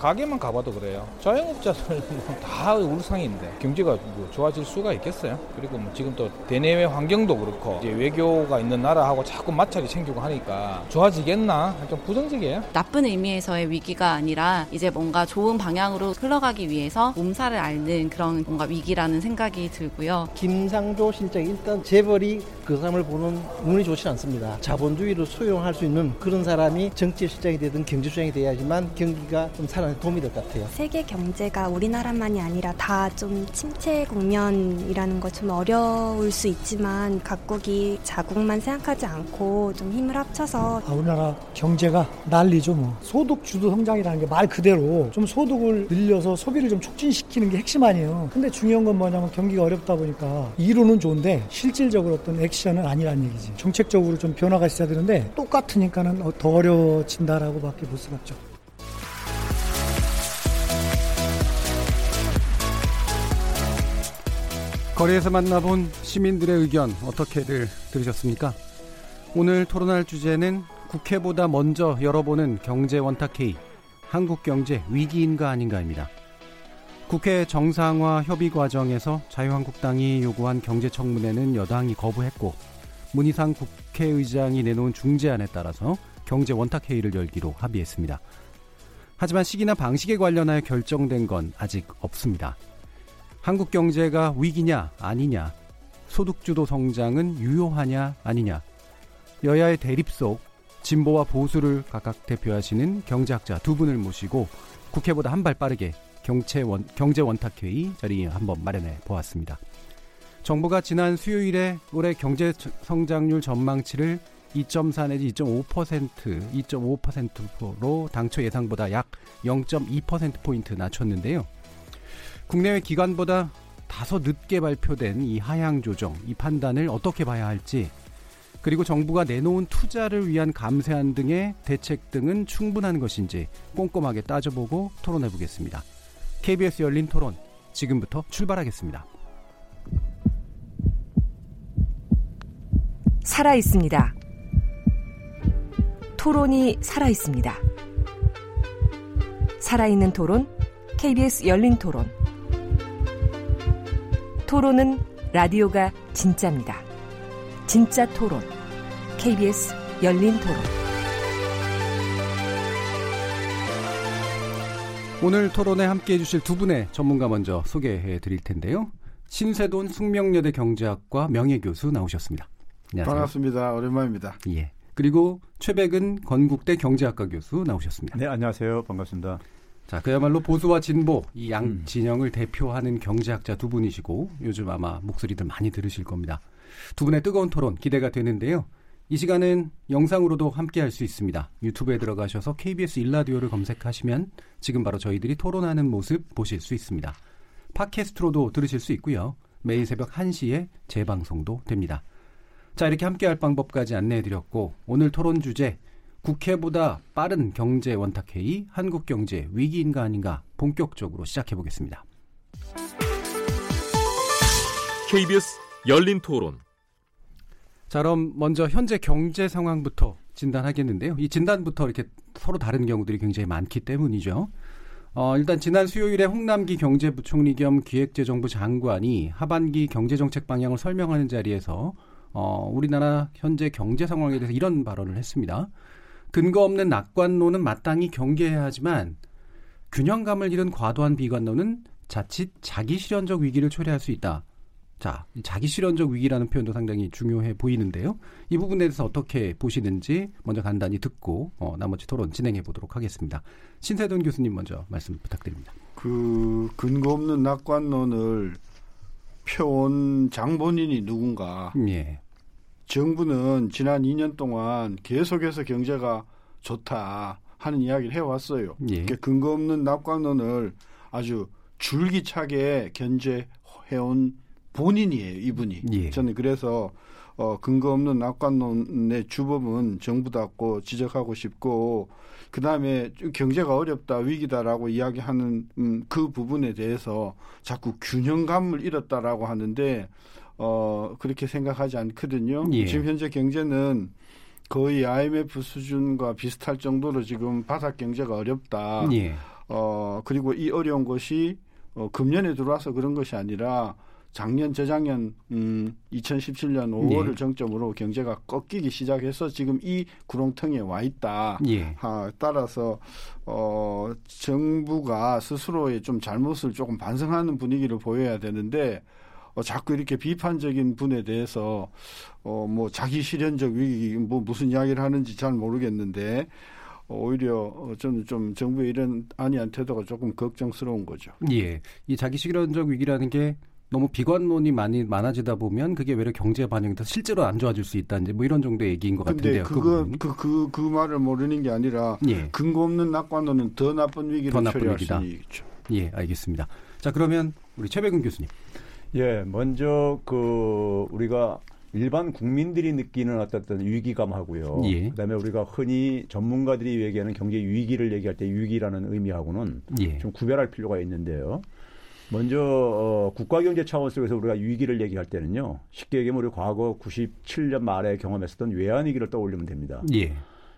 가게만 가봐도 그래요. 자영업자들은 다 울상인데 경제가 뭐 좋아질 수가 있겠어요. 그리고 뭐 지금 또 대내외 환경도 그렇고 이제 외교가 있는 나라하고 자꾸 마찰이 생기고 하니까 좋아지겠나 좀 부정적이에요. 나쁜 의미에서의 위기가 아니라 이제 뭔가 좋은 방향으로 흘러가기 위해서 몸살을 앓는 그런 뭔가 위기라는 생각이 들고요. 김상조 실장이 일단 재벌이 그 사람을 보는 눈이 좋지 않습니다. 자본주의를 수용할 수 있는 그런 사람이 정치 실장이 되든 경제수장이 돼야지만 경기가 좀 살아 도움이 될 것 같아요. 세계 경제가 우리나라만이 아니라 다 좀 침체 국면이라는 거 좀 어려울 수 있지만 각국이 자국만 생각하지 않고 좀 힘을 합쳐서 아, 우리나라 경제가 난리죠 뭐. 소득 주도 성장이라는 게 말 그대로 좀 소득을 늘려서 소비를 좀 촉진시키는 게 핵심 아니에요. 근데 중요한 건 뭐냐면 경기가 어렵다 보니까 이론은 좋은데 실질적으로 어떤 액션은 아니란 얘기지. 정책적으로 좀 변화가 있어야 되는데 똑같으니까는 더 어려워진다라고 밖에 볼 수가 없죠 거리에서 만나본 시민들의 의견 어떻게들 들으셨습니까? 오늘 토론할 주제는 국회보다 먼저 열어보는 경제 원탁회의 한국 경제 위기인가 아닌가입니다. 국회 정상화 협의 과정에서 자유한국당이 요구한 경제청문회는 여당이 거부했고 문희상 국회의장이 내놓은 중재안에 따라서 경제 원탁회의를 열기로 합의했습니다. 하지만 시기나 방식에 관련하여 결정된 건 아직 없습니다. 한국 경제가 위기냐 아니냐, 소득주도 성장은 유효하냐 아니냐, 여야의 대립 속 진보와 보수를 각각 대표하시는 경제학자 두 분을 모시고 국회보다 한 발 빠르게 경제원, 경제원탁회의 자리 한번 마련해 보았습니다. 정부가 지난 수요일에 올해 경제 성장률 전망치를 2.4 내지 2.5% 2.5%로 당초 예상보다 약 0.2%포인트 낮췄는데요. 국내외 기관보다 다소 늦게 발표된 이 하향 조정, 이 판단을 어떻게 봐야 할지, 그리고 정부가 내놓은 투자를 위한 감세안 등의 대책 등은 충분한 것인지 꼼꼼하게 따져보고 토론해 보겠습니다. KBS 열린 토론, 지금부터 출발하겠습니다. 살아 있습니다. 토론이 살아 있습니다. 살아있는 토론, KBS 열린 토론. 토론은 라디오가 진짜입니다. 진짜 토론. KBS 열린 토론. 오늘 토론에 함께 해주실 두 분의 전문가 먼저 소개해 드릴 텐데요. 신세돈 숙명여대 경제학과 명예교수 나오셨습니다. 안녕하세요. 반갑습니다. 오랜만입니다. 예. 그리고 최백은 건국대 경제학과 교수 나오셨습니다. 네, 안녕하세요. 반갑습니다. 자, 그야말로 보수와 진보 이양 음. 진영을 대표하는 경제학자 두 분이시고 요즘 아마 목소리들 많이 들으실 겁니다. 두 분의 뜨거운 토론 기대가 되는데요. 이 시간은 영상으로도 함께 할 수 있습니다. 유튜브에 들어가셔서 KBS 일라디오를 검색하시면 지금 바로 저희들이 토론하는 모습 보실 수 있습니다. 팟캐스트로도 들으실 수 있고요. 매일 새벽 1시에 재방송도 됩니다. 자, 이렇게 함께 할 방법까지 안내해 드렸고 오늘 토론 주제 국회보다 빠른 경제 원탁회의 한국 경제 위기인가 아닌가 본격적으로 시작해 보겠습니다. KBS 열린 토론. 자, 그럼 먼저 현재 경제 상황부터 진단하겠는데요. 이 진단부터 이렇게 서로 다른 경우들이 굉장히 많기 때문이죠. 어, 일단 지난 수요일에 홍남기 경제부총리 겸 기획재정부 장관이 하반기 경제정책 방향을 설명하는 자리에서 어, 우리나라 현재 경제 상황에 대해서 이런 발언을 했습니다. 근거 없는 낙관론은 마땅히 경계해야 하지만 균형감을 잃은 과도한 비관론은 자칫 자기 실현적 위기를 초래할 수 있다. 자, 자기 실현적 위기라는 표현도 상당히 중요해 보이는데요. 이 부분에 대해서 어떻게 보시는지 먼저 간단히 듣고 어, 나머지 토론 진행해 보도록 하겠습니다. 신세돈 교수님 먼저 말씀 부탁드립니다. 그 근거 없는 낙관론을 펴온 장본인이 누군가? 예. 정부는 지난 2년 동안 계속해서 경제가 좋다 하는 이야기를 해왔어요. 예. 근거 없는 낙관론을 아주 줄기차게 견제해온 본인이에요, 이분이. 예. 저는 그래서 어, 근거 없는 낙관론의 주범은 정부답고 지적하고 싶고 그 다음에 경제가 어렵다 위기다라고 이야기하는 음, 그 부분에 대해서 자꾸 균형감을 잃었다라고 하는데 어, 그렇게 생각하지 않거든요. 예. 지금 현재 경제는 거의 IMF 수준과 비슷할 정도로 지금 바닥 경제가 어렵다. 예. 어, 그리고 이 어려운 것이 어, 금년에 들어와서 그런 것이 아니라 작년 재작년 음 2017년 5월을 예. 정점으로 경제가 꺾이기 시작해서 지금 이 구렁텅이에 와 있다. 예. 아, 따라서 어 정부가 스스로의 좀 잘못을 조금 반성하는 분위기를 보여야 되는데 어, 자꾸 이렇게 비판적인 분에 대해서 어, 뭐 자기 실현적 위기 뭐 무슨 이야기를 하는지 잘 모르겠는데 어, 오히려 어, 저는 좀 정부의 이런 안이한 태도가 조금 걱정스러운 거죠. 예, 이 자기 실현적 위기라는 게 너무 비관론이 많이 많아지다 보면 그게 외려 경제에 반영이 돼서 실제로 안 좋아질 수 있다 이제 뭐 이런 정도의 얘기인 것 같은데요. 그거 그그 그, 그, 말을 모르는 게 아니라 예. 근거 없는 낙관론은 더 나쁜 위기를 더 나쁜 위기다. 예, 알겠습니다. 자 그러면 우리 최백은 교수님. 예, 먼저 그 우리가 일반 국민들이 느끼는 어떤 위기감하고요. 예. 그다음에 우리가 흔히 전문가들이 얘기하는 경제 위기를 얘기할 때 위기라는 의미하고는 예. 좀 구별할 필요가 있는데요. 먼저 어, 국가경제 차원 속에서 우리가 위기를 얘기할 때는요. 쉽게 얘기하면 우리 과거 97년 말에 경험했었던 외환위기를 떠올리면 됩니다. 예.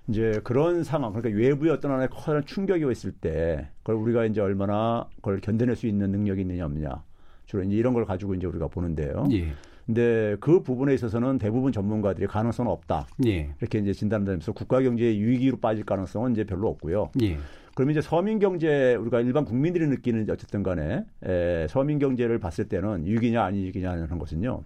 이제 그런 상황, 그러니까 외부의 어떤 하나의 커다란 충격이 있을 때, 그걸 우리가 이제 얼마나 그걸 견뎌낼 수 있는 능력이 있느냐 없느냐. 주로 이제 이런 걸 가지고 이제 우리가 보는데요. 예. 근데 그 부분에 있어서는 대부분 전문가들이 가능성은 없다. 예. 이렇게 이제 진단하면서 국가 경제의 위기로 빠질 가능성은 이제 별로 없고요. 예. 그러면 이제 서민 경제 우리가 일반 국민들이 느끼는 어쨌든 간에 에, 서민 경제를 봤을 때는 위기냐 아니기냐는 것은요.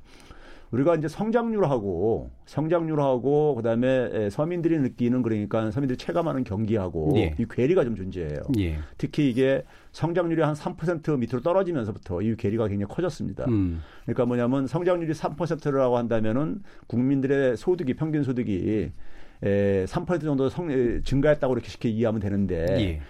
우리가 이제 성장률하고 성장률하고 그다음에 서민들이 느끼는 그러니까 서민들이 체감하는 경기하고 예. 이 괴리가 좀 존재해요. 예. 특히 이게 성장률이 한 3% 밑으로 떨어지면서부터 이 괴리가 굉장히 커졌습니다. 음. 그러니까 뭐냐면 성장률이 3%라고 한다면은 국민들의 소득이 평균 소득이 에, 3% 정도 성, 증가했다고 이렇게 쉽게 이해하면 되는데 예.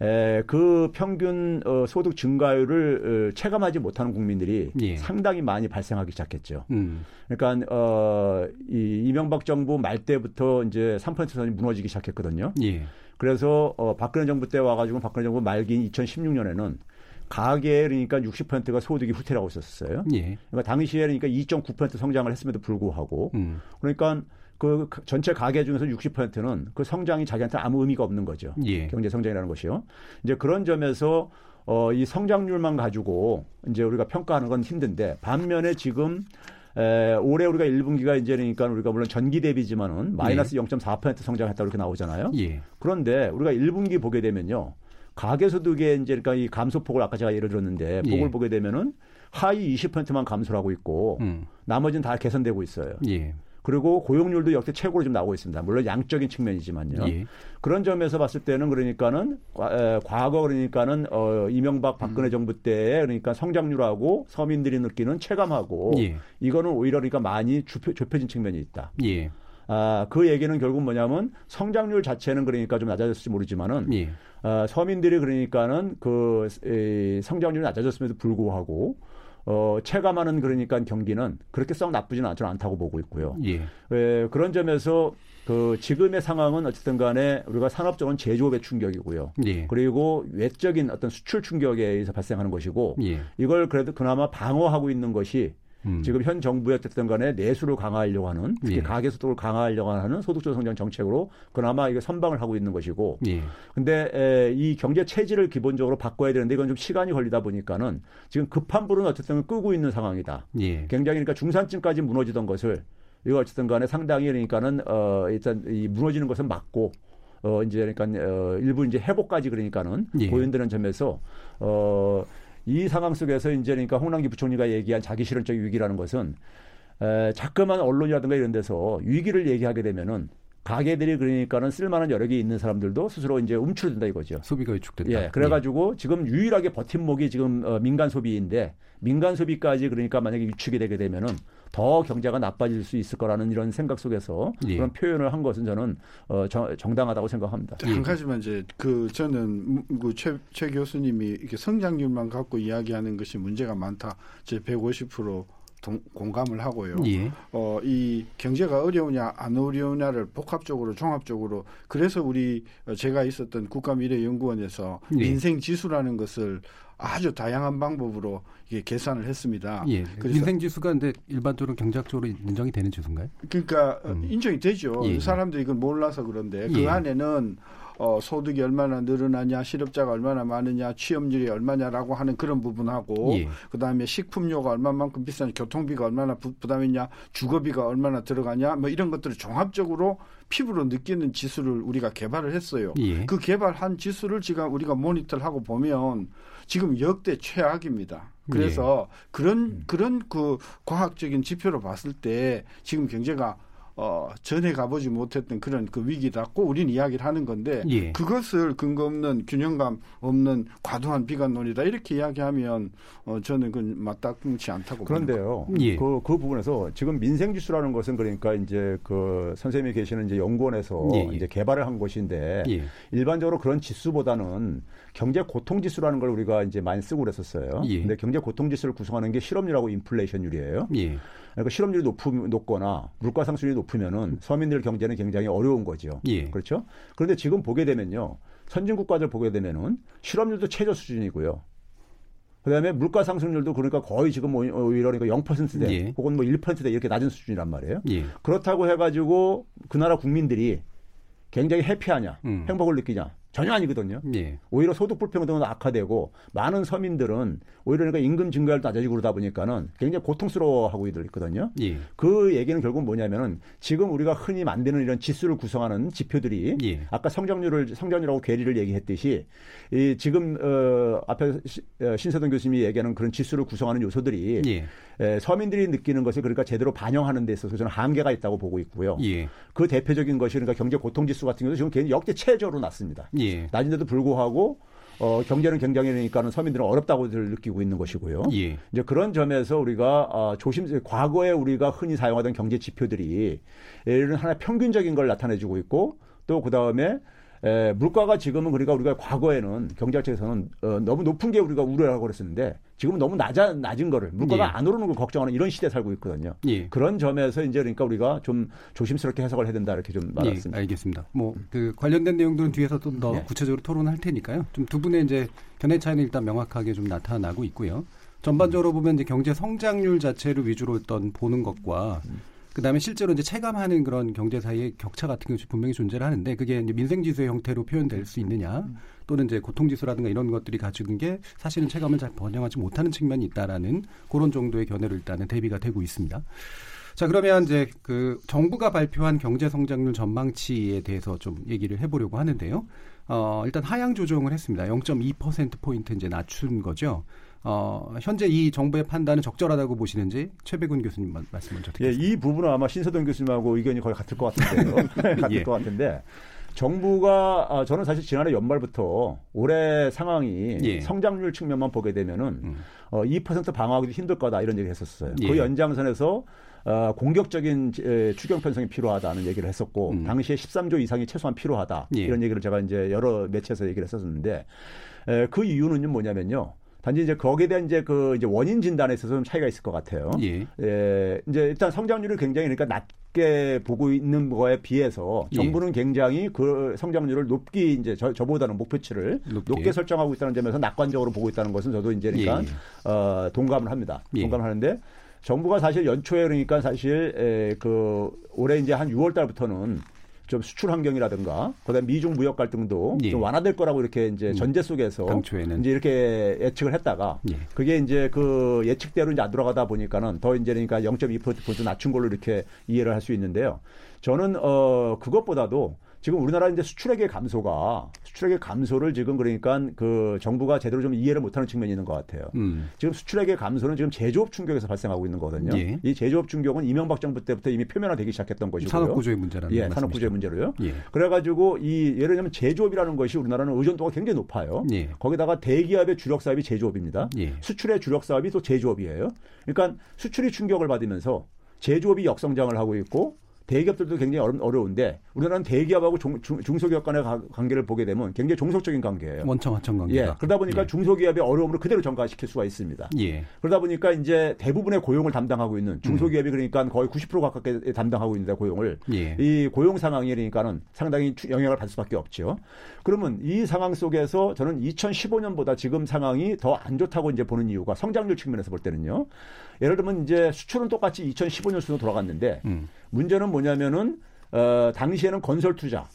에, 그 평균 어, 소득 증가율을 어, 체감하지 못하는 국민들이 예. 상당히 많이 발생하기 시작했죠. 음. 그러니까 어, 이 이명박 정부 말 때부터 이제 3% 선이 무너지기 시작했거든요. 예. 그래서 어, 박근혜 정부 때 와가지고 박근혜 정부 말기인 2016년에는 가계 그러니까 60%가 소득이 후퇴하고 있었어요. 예. 그러니까 당시에 그러니까 2.9% 성장을 했음에도 불구하고 음. 그러니까 그 전체 가계 중에서 60%는 그 성장이 자기한테 아무 의미가 없는 거죠. 예. 경제 성장이라는 것이요. 이제 그런 점에서 어, 이 성장률만 가지고 이제 우리가 평가하는 건 힘든데 반면에 지금 에, 올해 우리가 1분기가 이제 그러니까 우리가 물론 전기 대비지만은 마이너스 예. 0.4% 성장했다고 이렇게 나오잖아요. 예. 그런데 우리가 1분기 보게 되면요. 가계소득의 이제 그러니까 이 감소폭을 아까 제가 예를 들었는데 폭을 예. 보게 되면은 하위 20%만 감소를 하고 있고 음. 나머지는 다 개선되고 있어요. 예. 그리고 고용률도 역대 최고로 지금 나오고 있습니다. 물론 양적인 측면이지만요. 예. 그런 점에서 봤을 때는 그러니까는 과거 그러니까는 어 이명박 박근혜 음. 정부 때 그러니까 성장률하고 서민들이 느끼는 체감하고 예. 이거는 오히려 그러니까 많이 좁혀, 좁혀진 측면이 있다. 예. 아, 그 얘기는 결국 뭐냐면 성장률 자체는 그러니까 좀 낮아졌을지 모르지만은 예. 아, 서민들이 그러니까는 그 에, 성장률이 낮아졌음에도 불구하고 어, 체감하는 그러니까 경기는 그렇게 썩 나쁘지는 않, 않다고 보고 있고요. 예. 에, 그런 점에서 그 지금의 상황은 어쨌든 간에 우리가 산업적인 제조업의 충격이고요. 예. 그리고 외적인 어떤 수출 충격에 의해서 발생하는 것이고 예. 이걸 그래도 그나마 방어하고 있는 것이 음. 지금 현 정부의 어쨌든 간에 내수를 강화하려고 하는 특히 예. 가계 소득을 강화하려고 하는 소득적 성장 정책으로 그나마 이게 선방을 하고 있는 것이고 예. 근데 에, 이 경제 체질을 기본적으로 바꿔야 되는데 이건 좀 시간이 걸리다 보니까는 지금 급한 불은 어쨌든 끄고 있는 상황이다. 예. 굉장히 그러니까 중산층까지 무너지던 것을 이거 어쨌든 간에 상당히 그러니까는 어 일단 이 무너지는 것은 맞고 어 이제 그러니까 어 일부 이제 회복까지 그러니까는 예. 보인다는 점에서 어 이 상황 속에서 이제 그러니까 홍남기 부총리가 얘기한 자기 실현적 위기라는 것은 에, 자꾸만 언론이라든가 이런 데서 위기를 얘기하게 되면은 가게들이 그러니까는 쓸만한 여력이 있는 사람들도 스스로 이제 움츠러든다 이거죠. 소비가 위축된다. 예. 그래가지고 예. 지금 유일하게 버팀목이 지금 어, 민간 소비인데 민간 소비까지 그러니까 만약에 위축이 되게 되면은 더 경제가 나빠질 수 있을 거라는 이런 생각 속에서 예. 그런 표현을 한 것은 저는 어, 정, 정당하다고 생각합니다. 한 예. 가지만 이제 그 저는 그최 최 교수님이 이렇게 성장률만 갖고 이야기하는 것이 문제가 많다. 제 150% 동, 공감을 하고요. 예. 어, 이 경제가 어려우냐 안 어려우냐를 복합적으로 종합적으로 그래서 우리 어, 제가 있었던 국가미래연구원에서 예. 민생 지수라는 것을 아주 다양한 방법으로 이게 계산을 했습니다. 예. 민생 지수가 근데 일반적으로 경제학적으로 인정이 되는 지수인가요? 그러니까 음. 인정이 되죠. 예. 사람들이 이걸 몰라서 그런데 그 예. 안에는 어, 소득이 얼마나 늘어나냐, 실업자가 얼마나 많으냐, 취업률이 얼마냐라고 하는 그런 부분하고 예. 그다음에 식품료가 얼마만큼 비싼 교통비가 얼마나 부, 부담이냐, 주거비가 얼마나 들어가냐, 뭐 이런 것들을 종합적으로 피부로 느끼는 지수를 우리가 개발을 했어요. 예. 그 개발한 지수를 지금 우리가 모니터를 하고 보면 지금 역대 최악입니다. 그래서 예. 그런 음. 그런 그 과학적인 지표로 봤을 때 지금 경제가 어, 전에 가보지 못했던 그런 그 위기다. 꼭 우리는 이야기를 하는 건데 예. 그것을 근거 없는 균형감 없는 과도한 비관론이다. 이렇게 이야기하면 어, 저는 그건 맞닥치 않다고 그런데요. 예. 그, 그 부분에서 지금 민생지수라는 것은 그러니까 이제 그 선생님이 계시는 이제 연구원에서 예. 예. 이제 개발을 한 것인데 예. 일반적으로 그런 지수보다는 경제 고통 지수라는 걸 우리가 이제 많이 쓰고 그랬었어요. 예. 근데 경제 고통 지수를 구성하는 게 실업률하고 인플레이션율이에요. 그러니까 실업률이 높, 높거나 물가 상승률이 높으면은 서민들 경제는 굉장히 어려운 거죠. 예. 그렇죠? 그런데 지금 보게 되면요. 선진 국가들 보게 되면은 실업률도 최저 수준이고요. 그다음에 물가 상승률도 그러니까 거의 지금 오히려 그러니까 0%대 예. 혹은 뭐 1%대 이렇게 낮은 수준이란 말이에요. 예. 그렇다고 해가지고 그 나라 국민들이 굉장히 해피하냐, 음. 행복을 느끼냐 전혀 아니거든요. 예. 오히려 소득 불평등은 악화되고 많은 서민들은 오히려 그러니까 임금 증가율도 낮아지고 그러다 보니까는 굉장히 고통스러워하고 있거든요. 예. 그 얘기는 결국 뭐냐면은 지금 우리가 흔히 만드는 이런 지수를 구성하는 지표들이 예. 아까 성장률을 성장률하고 괴리를 얘기했듯이 이 지금 어 앞에 어, 신세동 교수님이 얘기하는 그런 지수를 구성하는 요소들이 예. 에, 서민들이 느끼는 것을 그러니까 제대로 반영하는 데 있어서 저는 한계가 있다고 보고 있고요. 예. 그 대표적인 것이 그러니까 경제 고통 지수 같은 경우도 지금 굉장히 역대 최저로 났습니다. 예. 낮은데도 불구하고 어, 경제는 굉장히니까는 서민들은 어렵다고 느끼고 있는 것이고요. 예. 이제 그런 점에서 우리가 어, 조심, 과거에 우리가 흔히 사용하던 경제 지표들이 예를 하나 평균적인 걸 나타내주고 있고 또 그 다음에 에, 물가가 지금은 그러니까 우리가 과거에는 경제학적에서는 어, 너무 높은 게 우리가 우려하고 그랬었는데 지금은 너무 낮아, 낮은 거를 물가가 예. 안 오르는 걸 걱정하는 이런 시대에 살고 있거든요. 예. 그런 점에서 이제 그러니까 우리가 좀 조심스럽게 해석을 해야 된다 이렇게 좀 말했습니다. 예, 알겠습니다. 뭐 그 관련된 내용들은 뒤에서 좀 더 구체적으로 토론할 테니까요. 좀 두 분의 이제 견해 차이는 일단 명확하게 좀 나타나고 있고요. 전반적으로 보면 이제 경제 성장률 자체를 위주로 어떤 보는 것과 음. 그다음에 실제로 이제 체감하는 그런 경제 사이의 격차 같은 것이 분명히 존재를 하는데 그게 이제 민생 지수의 형태로 표현될 수 있느냐 또는 이제 고통 지수라든가 이런 것들이 가지고 게 사실은 체감을 잘 번영하지 못하는 측면이 있다라는 그런 정도의 견해를 일단은 대비가 되고 있습니다. 자, 그러면 이제 그 정부가 발표한 경제 성장률 전망치에 대해서 좀 얘기를 해보려고 하는데요. 어, 일단 하향 조정을 했습니다. 0.2% 포인트 이제 낮춘 거죠. 어, 현재 이 정부의 판단은 적절하다고 보시는지 최백운 교수님 말씀 먼저 듣겠습니다. 예, 이 부분은 아마 신서동 교수님하고 의견이 거의 같을 것 같은데요. 같을 예. 것 같은데 정부가 아, 저는 사실 지난해 연말부터 올해 상황이 예. 성장률 측면만 보게 되면은 음. 어, 2% 방어하기도 힘들 거다 이런 얘기를 했었어요. 그 예. 그 연장선에서 어, 공격적인 에, 추경 편성이 필요하다는 얘기를 했었고 음. 당시에 13조 이상이 최소한 필요하다 예. 이런 얘기를 제가 이제 여러 매체에서 얘기를 했었는데 에, 그 이유는 뭐냐면요. 단지 이제 거기에 대한 이제 그 이제 원인 진단에 있어서 좀 차이가 있을 것 같아요. 예. 예 이제 일단 성장률을 굉장히 그러니까 낮게 보고 있는 거에 비해서 예. 정부는 예. 굉장히 그 성장률을 높게 이제 저, 저보다는 목표치를 높게. 높게 설정하고 있다는 점에서 낙관적으로 보고 있다는 것은 저도 이제 그러니까 예. 어, 동감을 합니다. 예. 동감을 하는데 정부가 사실 연초에 그러니까 사실 에, 그 올해 이제 한 6월 달부터는 좀 수출 환경이라든가 그다음 미중 무역 갈등도 예. 좀 완화될 거라고 이렇게 이제 음. 전제 속에서 당초에는. 이제 이렇게 예측을 했다가 예. 그게 이제 그 예측대로 이제 안 돌아가다 보니까는 더 이제 그러니까 0.2% 낮춘 걸로 이렇게 이해를 할 수 있는데요. 저는 어 그것보다도 지금 우리나라 이제 수출액의 감소가 수출액의 감소를 지금 그러니까 그 정부가 제대로 좀 이해를 못하는 측면이 있는 것 같아요. 음. 지금 수출액의 감소는 지금 제조업 충격에서 발생하고 있는 거거든요. 예. 이 제조업 충격은 이명박 정부 때부터 이미 표면화되기 시작했던 것이고요. 산업 구조의 문제라는 예, 산업 구조의 문제로요. 예. 그래가지고 이 예를 들면 제조업이라는 것이 우리나라는 의존도가 굉장히 높아요. 예. 거기다가 대기업의 주력 사업이 제조업입니다. 예. 수출의 주력 사업이 또 제조업이에요. 그러니까 수출이 충격을 받으면서 제조업이 역성장을 하고 있고 대기업들도 굉장히 어려 운데 우리나라는 대기업하고 중, 중, 소기업 간의 관계를 보게 되면 굉장히 종속적인 관계예요. 원청 하청 관계. 예. 그러다 보니까 예. 중소기업의 어려움을 그대로 전가시킬 수가 있습니다. 예. 그러다 보니까 이제 대부분의 고용을 담당하고 있는 중소기업이 그러니까 거의 90% 가깝게 담당하고 있는데 고용을 예. 이 고용 상황이 그러니까는 상당히 영향을 받을 수밖에 없죠. 그러면 이 상황 속에서 저는 2015년보다 지금 상황이 더 안 좋다고 이제 보는 이유가 성장률 측면에서 볼 때는요. 예를 들면 이제 수출은 똑같이 2015년 수로 돌아갔는데 음. 문제는 뭐냐면은 어, 당시에는 건설 투자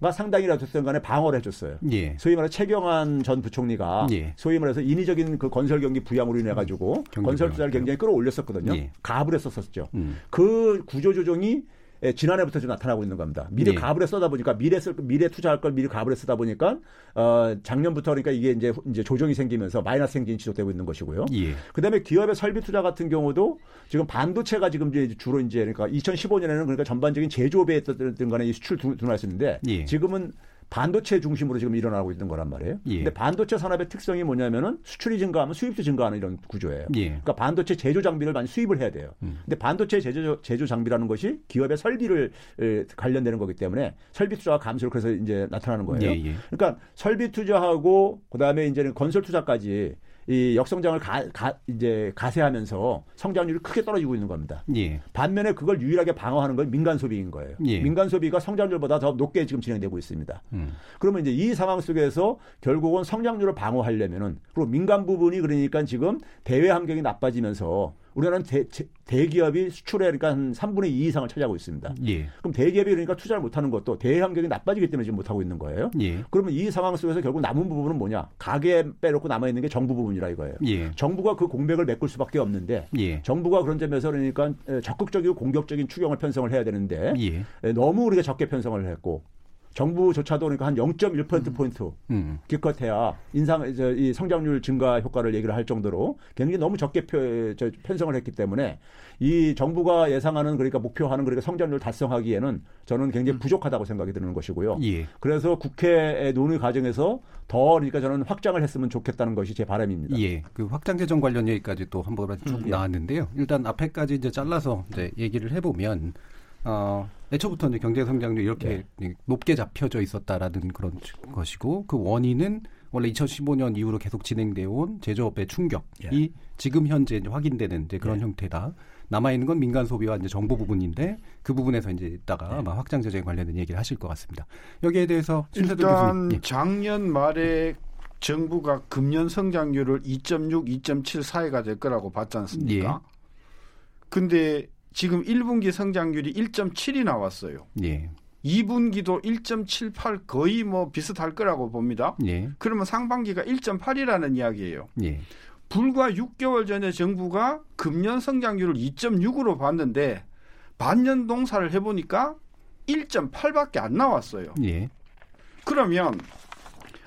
가 상당히라도 됐든 간에 방어를 해줬어요. 예. 소위 말해 최경환 전 부총리가 예. 소위 말해서 인위적인 그 건설 경기 부양으로 인해 가지고 건설 투자를 굉장히 끌어올렸었거든요. 예. 가압을 했었었죠. 음. 그 구조 조정이 예, 지난해부터 좀 나타나고 있는 겁니다. 미리 예. 가불에 써다 보니까 미래 쓸 미래 투자할 걸 미리 가불에 쓰다 보니까 어 작년부터 그러니까 이게 이제 이제 조정이 생기면서 마이너스 행진이 지속되고 있는 것이고요. 예. 그다음에 기업의 설비 투자 같은 경우도 지금 반도체가 지금 이제 주로 이제 그러니까 2015년에는 그러니까 전반적인 제조업에 했던 간에 수출 있는데 예. 지금은 반도체 중심으로 지금 일어나고 있는 거란 말이에요. 예. 근데 반도체 산업의 특성이 뭐냐면은 수출이 증가하면 수입도 증가하는 이런 구조예요. 예. 그러니까 반도체 제조 장비를 많이 수입을 해야 돼요. 음. 근데 반도체 제조 제조 장비라는 것이 기업의 설비를 관련되는 거기 때문에 설비 투자가 감소를 그래서 이제 나타나는 거예요. 예, 예. 그러니까 설비 투자하고 그다음에 이제는 건설 투자까지 이 역성장을 가, 가, 이제 가세하면서 성장률이 크게 떨어지고 있는 겁니다. 예. 반면에 그걸 유일하게 방어하는 건 민간 소비인 거예요. 예. 민간 소비가 성장률보다 더 높게 지금 진행되고 있습니다. 음. 그러면 이제 이 상황 속에서 결국은 성장률을 방어하려면은 그리고 민간 부분이 그러니까 지금 대외 환경이 나빠지면서 우리나라는 대, 대기업이 수출에 그러니까 한 3분의 2 이상을 차지하고 있습니다. 예. 그럼 대기업이 그러니까 투자를 못하는 것도 대외 환경이 나빠지기 때문에 지금 못하고 있는 거예요. 예. 그러면 이 상황 속에서 결국 남은 부분은 뭐냐? 가계 빼놓고 남아 있는 게 정부 부분이라 이거예요. 예. 정부가 그 공백을 메꿀 수밖에 없는데 예. 정부가 그런 점에서 그러니까 적극적이고 공격적인 추경을 편성을 해야 되는데 예. 너무 우리가 적게 편성을 했고 정부조차도 그러니까 한 0.1%포인트 음. 음. 기껏해야 인상, 이 성장률 증가 효과를 얘기를 할 정도로 굉장히 너무 적게 표, 저, 편성을 했기 때문에 이 정부가 예상하는 그러니까 목표하는 그러니까 성장률 달성하기에는 저는 굉장히 음. 부족하다고 생각이 드는 것이고요. 예. 그래서 국회의 논의 과정에서 더 그러니까 저는 확장을 했으면 좋겠다는 것이 제 바람입니다. 예. 그 확장 재정 관련 얘기까지 또 한번 쭉 음, 예. 나왔는데요. 일단 앞에까지 이제 잘라서 이제 얘기를 해보면 어, 애초부터 이제 경제 성장률이 이렇게 네. 높게 잡혀져 있었다라는 그런 것이고 그 원인은 원래 2015년 이후로 계속 진행되어 온 제조업의 충격이 예. 지금 현재 이제 확인되는 이제 그런 예. 형태다. 남아 있는 건 민간 소비와 이제 정부 부분인데 그 부분에서 이제 이따가 예. 아마 확장 재정에 관련된 얘기를 하실 것 같습니다. 여기에 대해서 일단 교수님. 예. 작년 말에 정부가 금년 성장률을 2.6, 2.7 사이가 될 거라고 봤지 않습니까? 예. 근데 지금 1분기 성장률이 1.7이 나왔어요. 예. 2분기도 1.78 거의 뭐 비슷할 거라고 봅니다. 예. 그러면 상반기가 1.8이라는 이야기예요. 예. 불과 6개월 전에 정부가 금년 성장률을 2.6으로 봤는데 반년 동사를 해보니까 1.8밖에 안 나왔어요. 예. 그러면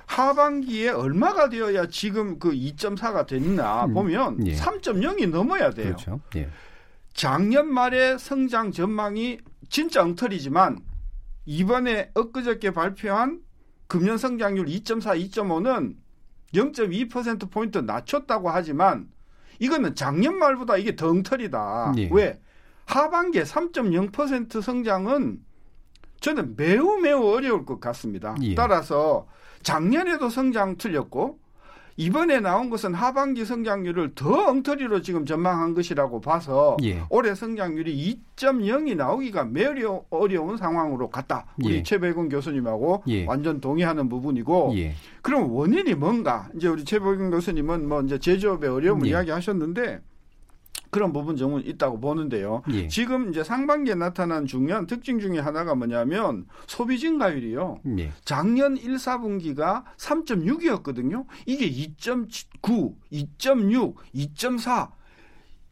하반기에 얼마가 되어야 지금 그 2.4가 됐나 음. 보면 예. 3.0이 넘어야 돼요. 그렇죠. 예. 작년 말에 성장 전망이 진짜 엉터리지만 이번에 엊그저께 발표한 금년 성장률 2.4, 2.5는 0.2% 포인트 낮췄다고 하지만 이거는 작년 말보다 이게 더 엉터리다. 예. 왜? 하반기에 3.0% 성장은 저는 매우 매우 어려울 것 같습니다. 예. 따라서 작년에도 성장 틀렸고 이번에 나온 것은 하반기 성장률을 더 엉터리로 지금 전망한 것이라고 봐서 예. 올해 성장률이 2.0이 나오기가 매우 어려운 상황으로 갔다. 우리 예. 최백운 교수님하고 예. 완전 동의하는 부분이고 예. 그럼 원인이 뭔가? 이제 우리 최백운 교수님은 뭐 이제 제조업의 어려움을 예. 이야기하셨는데 그런 부분 정은 있다고 보는데요. 예. 지금 이제 상반기에 나타난 중요한 특징 중에 하나가 뭐냐면 소비 증가율이요. 예. 작년 1, 4분기가 3.6이었거든요. 이게 2.9, 2.6, 2.4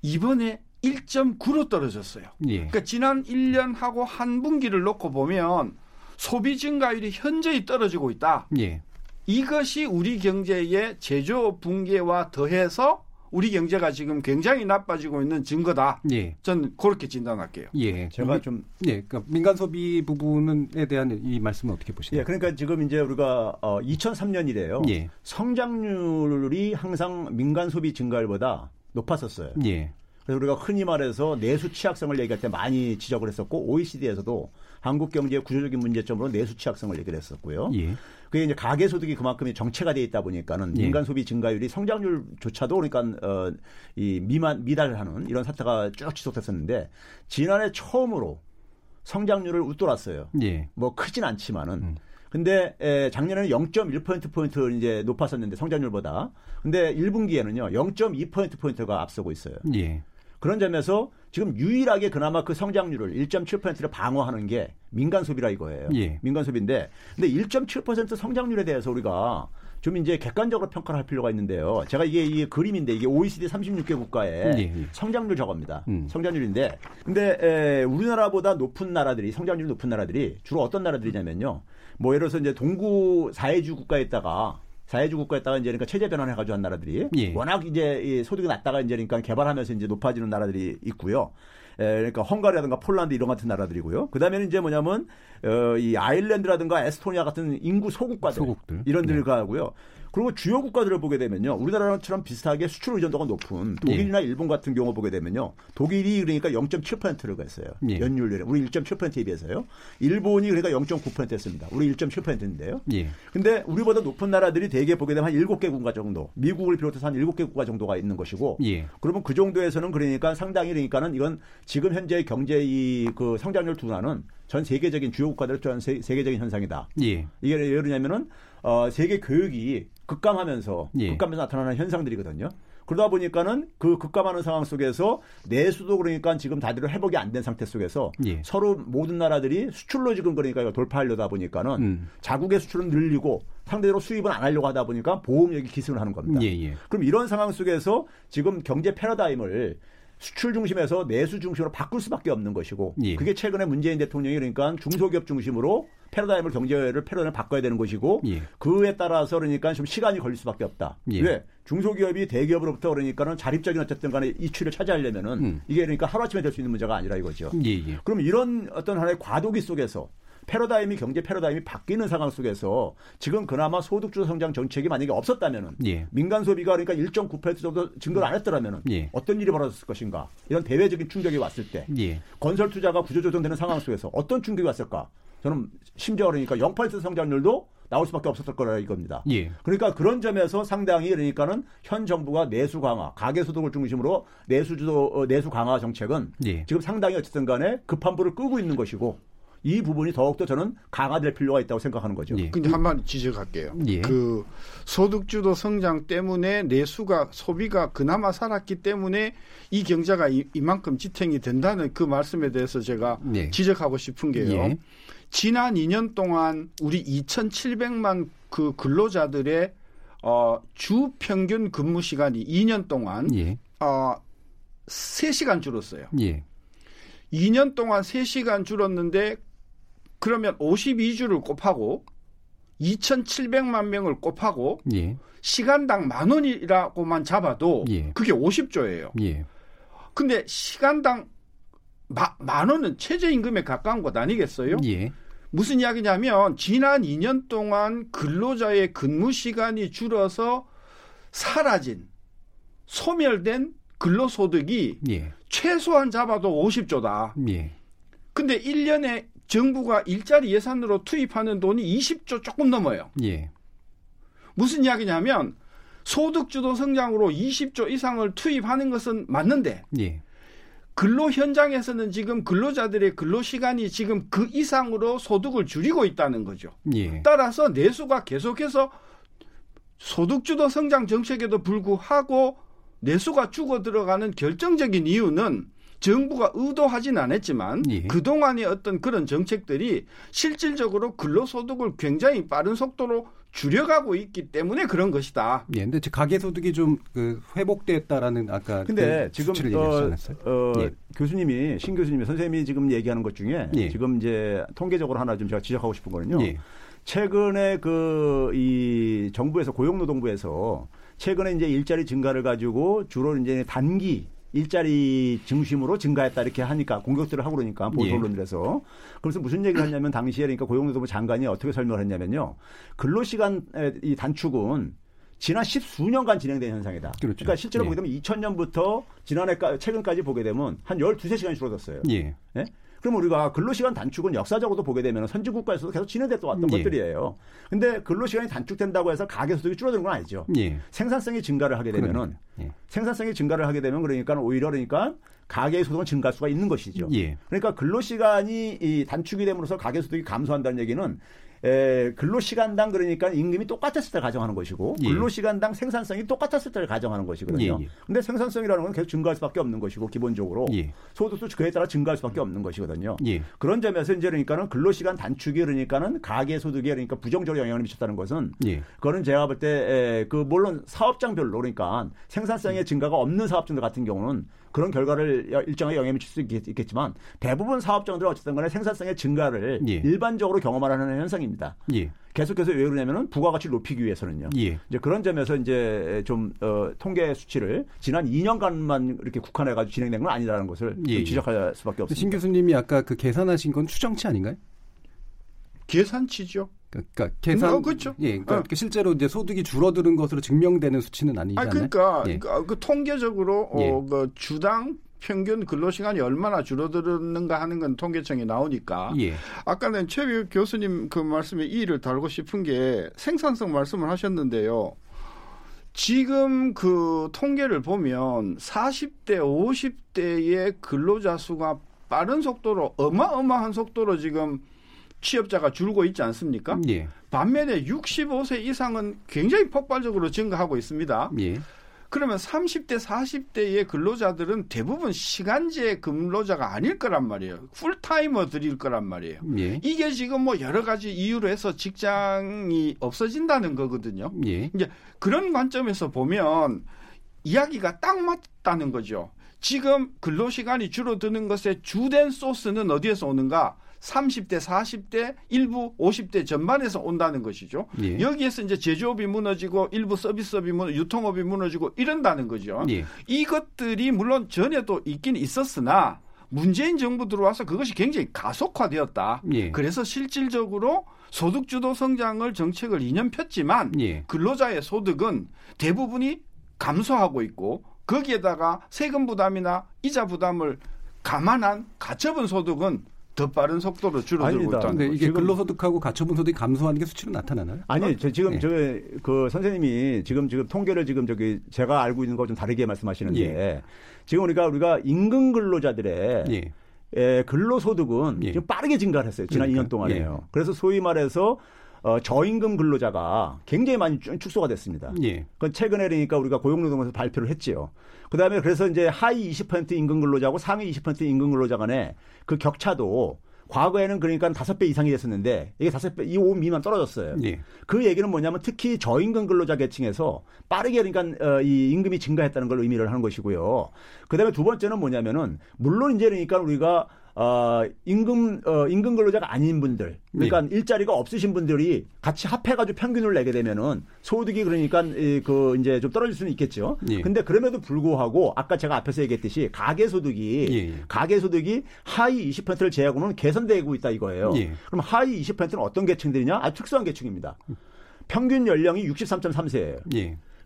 이번에 1.9로 떨어졌어요. 예. 그러니까 지난 1년하고 한 분기를 놓고 보면 소비 증가율이 현저히 떨어지고 있다. 예. 이것이 우리 경제의 제조 붕괴와 더해서 우리 경제가 지금 굉장히 나빠지고 있는 증거다. 예. 전 그렇게 진단할게요. 예. 제가 좀 예. 그러니까 민간 소비 부분에 대한 이 말씀은 어떻게 보시나요? 예. 그러니까 지금 이제 우리가 어 2003년이래요. 예. 성장률이 항상 민간 소비 증가율보다 높았었어요. 예. 그래서 우리가 흔히 말해서 내수 취약성을 얘기할 때 많이 지적을 했었고 OECD에서도 한국 경제의 구조적인 문제점으로 내수 취약성을 얘기를 했었고요. 예. 그게 이제 가계 소득이 그만큼이 정체가 돼 있다 보니까는 예. 민간 소비 증가율이 성장률조차도 그러니까 어, 이 미만 미달하는 이런 사태가 쭉 지속됐었는데 지난해 처음으로 성장률을 웃돌았어요. 예. 뭐 크진 않지만은. 음. 근데 에, 작년에는 0.1% 포인트 이제 높았었는데 성장률보다. 근데 1분기에는요 0.2% 포인트가 앞서고 있어요. 예. 그런 점에서 지금 유일하게 그나마 그 성장률을 1.7%를 방어하는 게 민간 소비라 이거예요. 예. 민간 소비인데 근데 1.7% 성장률에 대해서 우리가 좀 이제 객관적으로 평가를 할 필요가 있는데요. 제가 이게 이 그림인데 이게 OECD 36개 국가의 예, 예. 성장률 저겁니다. 음. 성장률인데 근데 에, 우리나라보다 높은 나라들이 성장률이 높은 나라들이 주로 어떤 나라들이냐면요. 뭐 예를 들어서 이제 동구 사회주 국가에 있다가 사회주 국가에다가 이제 그러니까 체제 변환해 가지고 한 나라들이 예. 워낙 이제 소득이 낮다가 이제 그러니까 개발하면서 이제 높아지는 나라들이 있고요. 에, 그러니까 헝가리라든가 폴란드 이런 같은 나라들이고요. 그다음에는 이제 뭐냐면 어, 이 아일랜드라든가 에스토니아 같은 인구 소국가들 소국들. 이런 데를 네. 가고요. 그리고 주요 국가들을 보게 되면요. 우리나라처럼 비슷하게 수출 의존도가 높은 독일이나 예. 일본 같은 경우 보게 되면요. 독일이 그러니까 0.7%를 했어요. 예. 연율률에. 우리 1.7%에 비해서요. 일본이 그러니까 0.9% 했습니다. 우리 1.7%인데요. 예. 근데 우리보다 높은 나라들이 대개 보게 되면 한 7개 국가 정도. 미국을 비롯해서 한 7개 국가 정도가 있는 것이고 예. 그러면 그 정도에서는 그러니까 상당히 그러니까는 이건 지금 현재 경제 이 그 성장률 둔화는 전 세계적인 주요 국가들 전 세, 계적인 현상이다. 예. 이게 왜 그러냐면은 어, 세계 교육이 급감하면서 예. 급감하면서 나타나는 현상들이거든요. 그러다 보니까는 그 급감하는 상황 속에서 내수도 그러니까 지금 다들 회복이 안 된 상태 속에서 예. 서로 모든 나라들이 수출로 지금 그러니까 돌파하려다 보니까는 음. 자국의 수출은 늘리고 상대적으로 수입은 안 하려고 하다 보니까 보험력이 기승을 하는 겁니다. 예, 예. 그럼 이런 상황 속에서 지금 경제 패러다임을 수출 중심에서 내수 중심으로 바꿀 수밖에 없는 것이고 예. 그게 최근에 문재인 대통령이 그러니까 중소기업 중심으로 패러다임을 경제를 패러다임을 바꿔야 되는 것이고 예. 그에 따라서 그러니까 좀 시간이 걸릴 수밖에 없다. 예. 왜 중소기업이 대기업으로부터 그러니까는 자립적인 어쨌든 간에 이취를 차지하려면은 음. 이게 그러니까 하루아침에 될 수 있는 문제가 아니라 이거죠. 예, 예. 그럼 이런 어떤 하나의 과도기 속에서 패러다임이 경제 패러다임이 바뀌는 상황 속에서 지금 그나마 소득주도 성장 정책이 만약에 없었다면은 예. 민간 소비가 그러니까 1.9% 정도 증가를 안 했더라면은 예. 어떤 일이 벌어졌을 것인가 이런 대외적인 충격이 왔을 때 예. 건설 투자가 구조조정되는 상황 속에서 어떤 충격이 왔을까 저는 심지어 그러니까 0% 성장률도 나올 수밖에 없었을 거라 이겁니다. 예. 그러니까 그런 점에서 상당히 그러니까는 현 정부가 내수 강화, 가계 소득을 중심으로 내수 주도 어, 내수 강화 정책은 예. 지금 상당히 어쨌든 간에 급한 불을 끄고 있는 것이고 이 부분이 더욱더 저는 강화될 필요가 있다고 생각하는 거죠. 예. 근데 한 마디 지적할게요. 예. 그 소득주도 성장 때문에 내수가 소비가 그나마 살았기 때문에 이 경제가 이, 만큼 지탱이 된다는 그 말씀에 대해서 제가 예. 지적하고 싶은 게요. 예. 지난 2년 동안 우리 2,700만 그 근로자들의 어, 주 평균 근무 시간이 2년 동안 예. 어, 3시간 줄었어요. 예. 2년 동안 3시간 줄었는데 그러면 52주를 곱하고 2,700만 명을 곱하고 예. 시간당 만 원이라고만 잡아도 예. 그게 50조예요. 예. 근데 시간당 마, 만 원은 최저임금에 가까운 것 아니겠어요? 예. 무슨 이야기냐면 지난 2년 동안 근로자의 근무 시간이 줄어서 사라진 소멸된 근로소득이 예. 최소한 잡아도 50조다. 예. 근데 1년에 정부가 일자리 예산으로 투입하는 돈이 20조 조금 넘어요. 예. 무슨 이야기냐면 소득주도 성장으로 20조 이상을 투입하는 것은 맞는데 예. 근로 현장에서는 지금 근로자들의 근로 시간이 지금 그 이상으로 소득을 줄이고 있다는 거죠. 예. 따라서 내수가 계속해서 소득주도 성장 정책에도 불구하고 내수가 죽어 들어가는 결정적인 이유는 정부가 의도하진 않았지만 예. 그동안의 어떤 그런 정책들이 실질적으로 근로소득을 굉장히 빠른 속도로 줄여가고 있기 때문에 그런 것이다. 예, 근데 가계 소득이 좀 그 회복됐다라는 아까 근데 그 지금 어, 어, 예. 교수님이 신 교수님이 선생님이 지금 얘기하는 것 중에 예. 지금 이제 통계적으로 하나 좀 제가 지적하고 싶은 거는요. 예. 최근에 그 이 정부에서 고용노동부에서 최근에 이제 일자리 증가를 가지고 주로 이제 단기 일자리 중심으로 증가했다 이렇게 하니까 공격들을 하고 그러니까 보수 예. 언론들에서 그래서 무슨 얘기를 했냐면 당시에 그러니까 고용노동부 장관이 어떻게 설명을 했냐면요 근로시간 이 단축은 지난 십수년간 진행된 현상이다. 그렇죠. 그러니까 실제로 예. 보게 되면 2000년부터 지난해 최근까지 보게 되면 한 12시간이 줄어들었어요. 예. 예? 그럼 우리가 근로시간 단축은 역사적으로도 보게 되면 선진국가에서도 계속 진행됐던 왔던 예. 것들이에요. 근데 근로시간이 단축된다고 해서 가계소득이 줄어드는 건 아니죠. 예. 생산성이 증가를 하게 되면은 그러네요. 예. 생산성이 증가를 하게 되면 그러니까 오히려 그러니까 가계 소득은 증가할 수가 있는 것이죠. 예. 그러니까 근로 시간이 이 단축이 됨으로써 가계 소득이 감소한다는 얘기는 에, 근로 시간당 그러니까 임금이 똑같았을 때 가정하는 것이고 예. 근로 시간당 생산성이 똑같았을 때를 가정하는 것이거든요. 예, 예. 근데 생산성이라는 건 계속 증가할 수밖에 없는 것이고 기본적으로 예. 소득도 그에 따라 증가할 수밖에 없는 것이거든요. 예. 그런 점에서 이제 그러니까는 근로 시간 단축이 그러니까는 가계 소득에 그러니까 부정적으로 영향을 미쳤다는 것은 예. 그거는 제가 볼 때 그 물론 사업장별로 그러니까 생산성의 증가가 없는 사업장들 같은 경우는 그런 결과를 여- 일정하게 영향을 미칠 수 있겠, 있겠지만 대부분 사업장들은 어쨌든 간에 생산성의 증가를 예. 일반적으로 경험하는 현상입니다. 예. 계속해서 왜 그러냐면은 부가가치를 높이기 위해서는요. 예. 이제 그런 점에서 이제 좀 어, 통계 수치를 지난 2년간만 이렇게 국한해 가지고 진행된 건 아니라는 것을 예, 예. 좀 지적할 수밖에 신 없습니다. 교수님이 아까 그 계산하신 건 추정치 아닌가요? 계산치죠. 그러니까 계산 어, 그렇죠. 예, 그러니까 어. 실제로 이제 소득이 줄어드는 것으로 증명되는 수치는 아니지 아? 그러니까 예. 그, 그 통계적으로 예. 어, 그 주당 평균 근로시간이 얼마나 줄어드는가 하는 건 통계청에 나오니까 예. 아까는 최 교수님 그 말씀에 이의를 달고 싶은 게 생산성 말씀을 하셨는데요. 지금 그 통계를 보면 40대, 50대의 근로자 수가 빠른 속도로 어마어마한 속도로 지금 취업자가 줄고 있지 않습니까? 예. 반면에 65세 이상은 굉장히 폭발적으로 증가하고 있습니다. 예. 그러면 30대, 40대의 근로자들은 대부분 시간제 근로자가 아닐 거란 말이에요. 풀타이머들일 거란 말이에요. 예. 이게 지금 뭐 여러 가지 이유로 해서 직장이 없어진다는 거거든요. 예. 이제 그런 관점에서 보면 이야기가 딱 맞다는 거죠. 지금 근로시간이 줄어드는 것의 주된 소스는 어디에서 오는가? 30대, 40대, 일부 50대 전반에서 온다는 것이죠. 예. 여기에서 이제 제조업이 무너지고 일부 서비스업이 무너 유통업이 무너지고 이런다는 거죠. 예. 이것들이 물론 전에도 있긴 있었으나 문재인 정부 들어와서 그것이 굉장히 가속화되었다. 예. 그래서 실질적으로 소득주도 성장을 정책을 2년 폈지만 예. 근로자의 소득은 대부분이 감소하고 있고 거기에다가 세금 부담이나 이자 부담을 감안한 가처분 소득은 더 빠른 속도로 줄어들고 아닙니다. 있다는 근데 거죠. 이게 근로소득하고 가처분 소득이 감소하는 게 수치로 나타나나요? 아니, 저 지금 예. 저그 선생님이 지금 지금 통계를 지금 저기 제가 알고 있는 거 좀 다르게 말씀하시는데 지금 우리가 우리가 임금 근로자들의 예. 에, 근로소득은 예. 지금 빠르게 증가를 했어요. 지난 그러니까, 2년 동안에요. 예. 그래서 소위 말해서 어, 저임금 근로자가 굉장히 많이 축- 축소가 됐습니다. 예. 그건 최근에 그러니까 우리가 고용노동에서 발표를 했지요. 그다음에 그래서 이제 하위 20% 임금 근로자하고 상위 20% 임금 근로자 간의 그 격차도 과거에는 그러니까 다섯 배 이상이 됐었는데 이게 다섯 배, 이5 미만 떨어졌어요. 예. 그 얘기는 뭐냐면 특히 저임금 근로자 계층에서 빠르게 그러니까 어, 이 임금이 증가했다는 걸 의미를 하는 것이고요. 그다음에 두 번째는 뭐냐면은 물론 이제 그러니까 우리가 어, 임금 어, 임금 근로자가 아닌 분들, 그러니까 일자리가 없으신 분들이 같이 합해가지고 평균을 내게 되면은 소득이 그러니까 이, 그 이제 좀 떨어질 수는 있겠죠. 예. 근데 그럼에도 불구하고 아까 제가 앞에서 얘기했듯이 가계 소득이 예, 예. 가계 소득이 하위 20%를 제외하고는 개선되고 있다 이거예요. 예. 그럼 하위 20%는 어떤 계층들이냐? 아주 특수한 계층입니다. 평균 연령이 63.3세예요.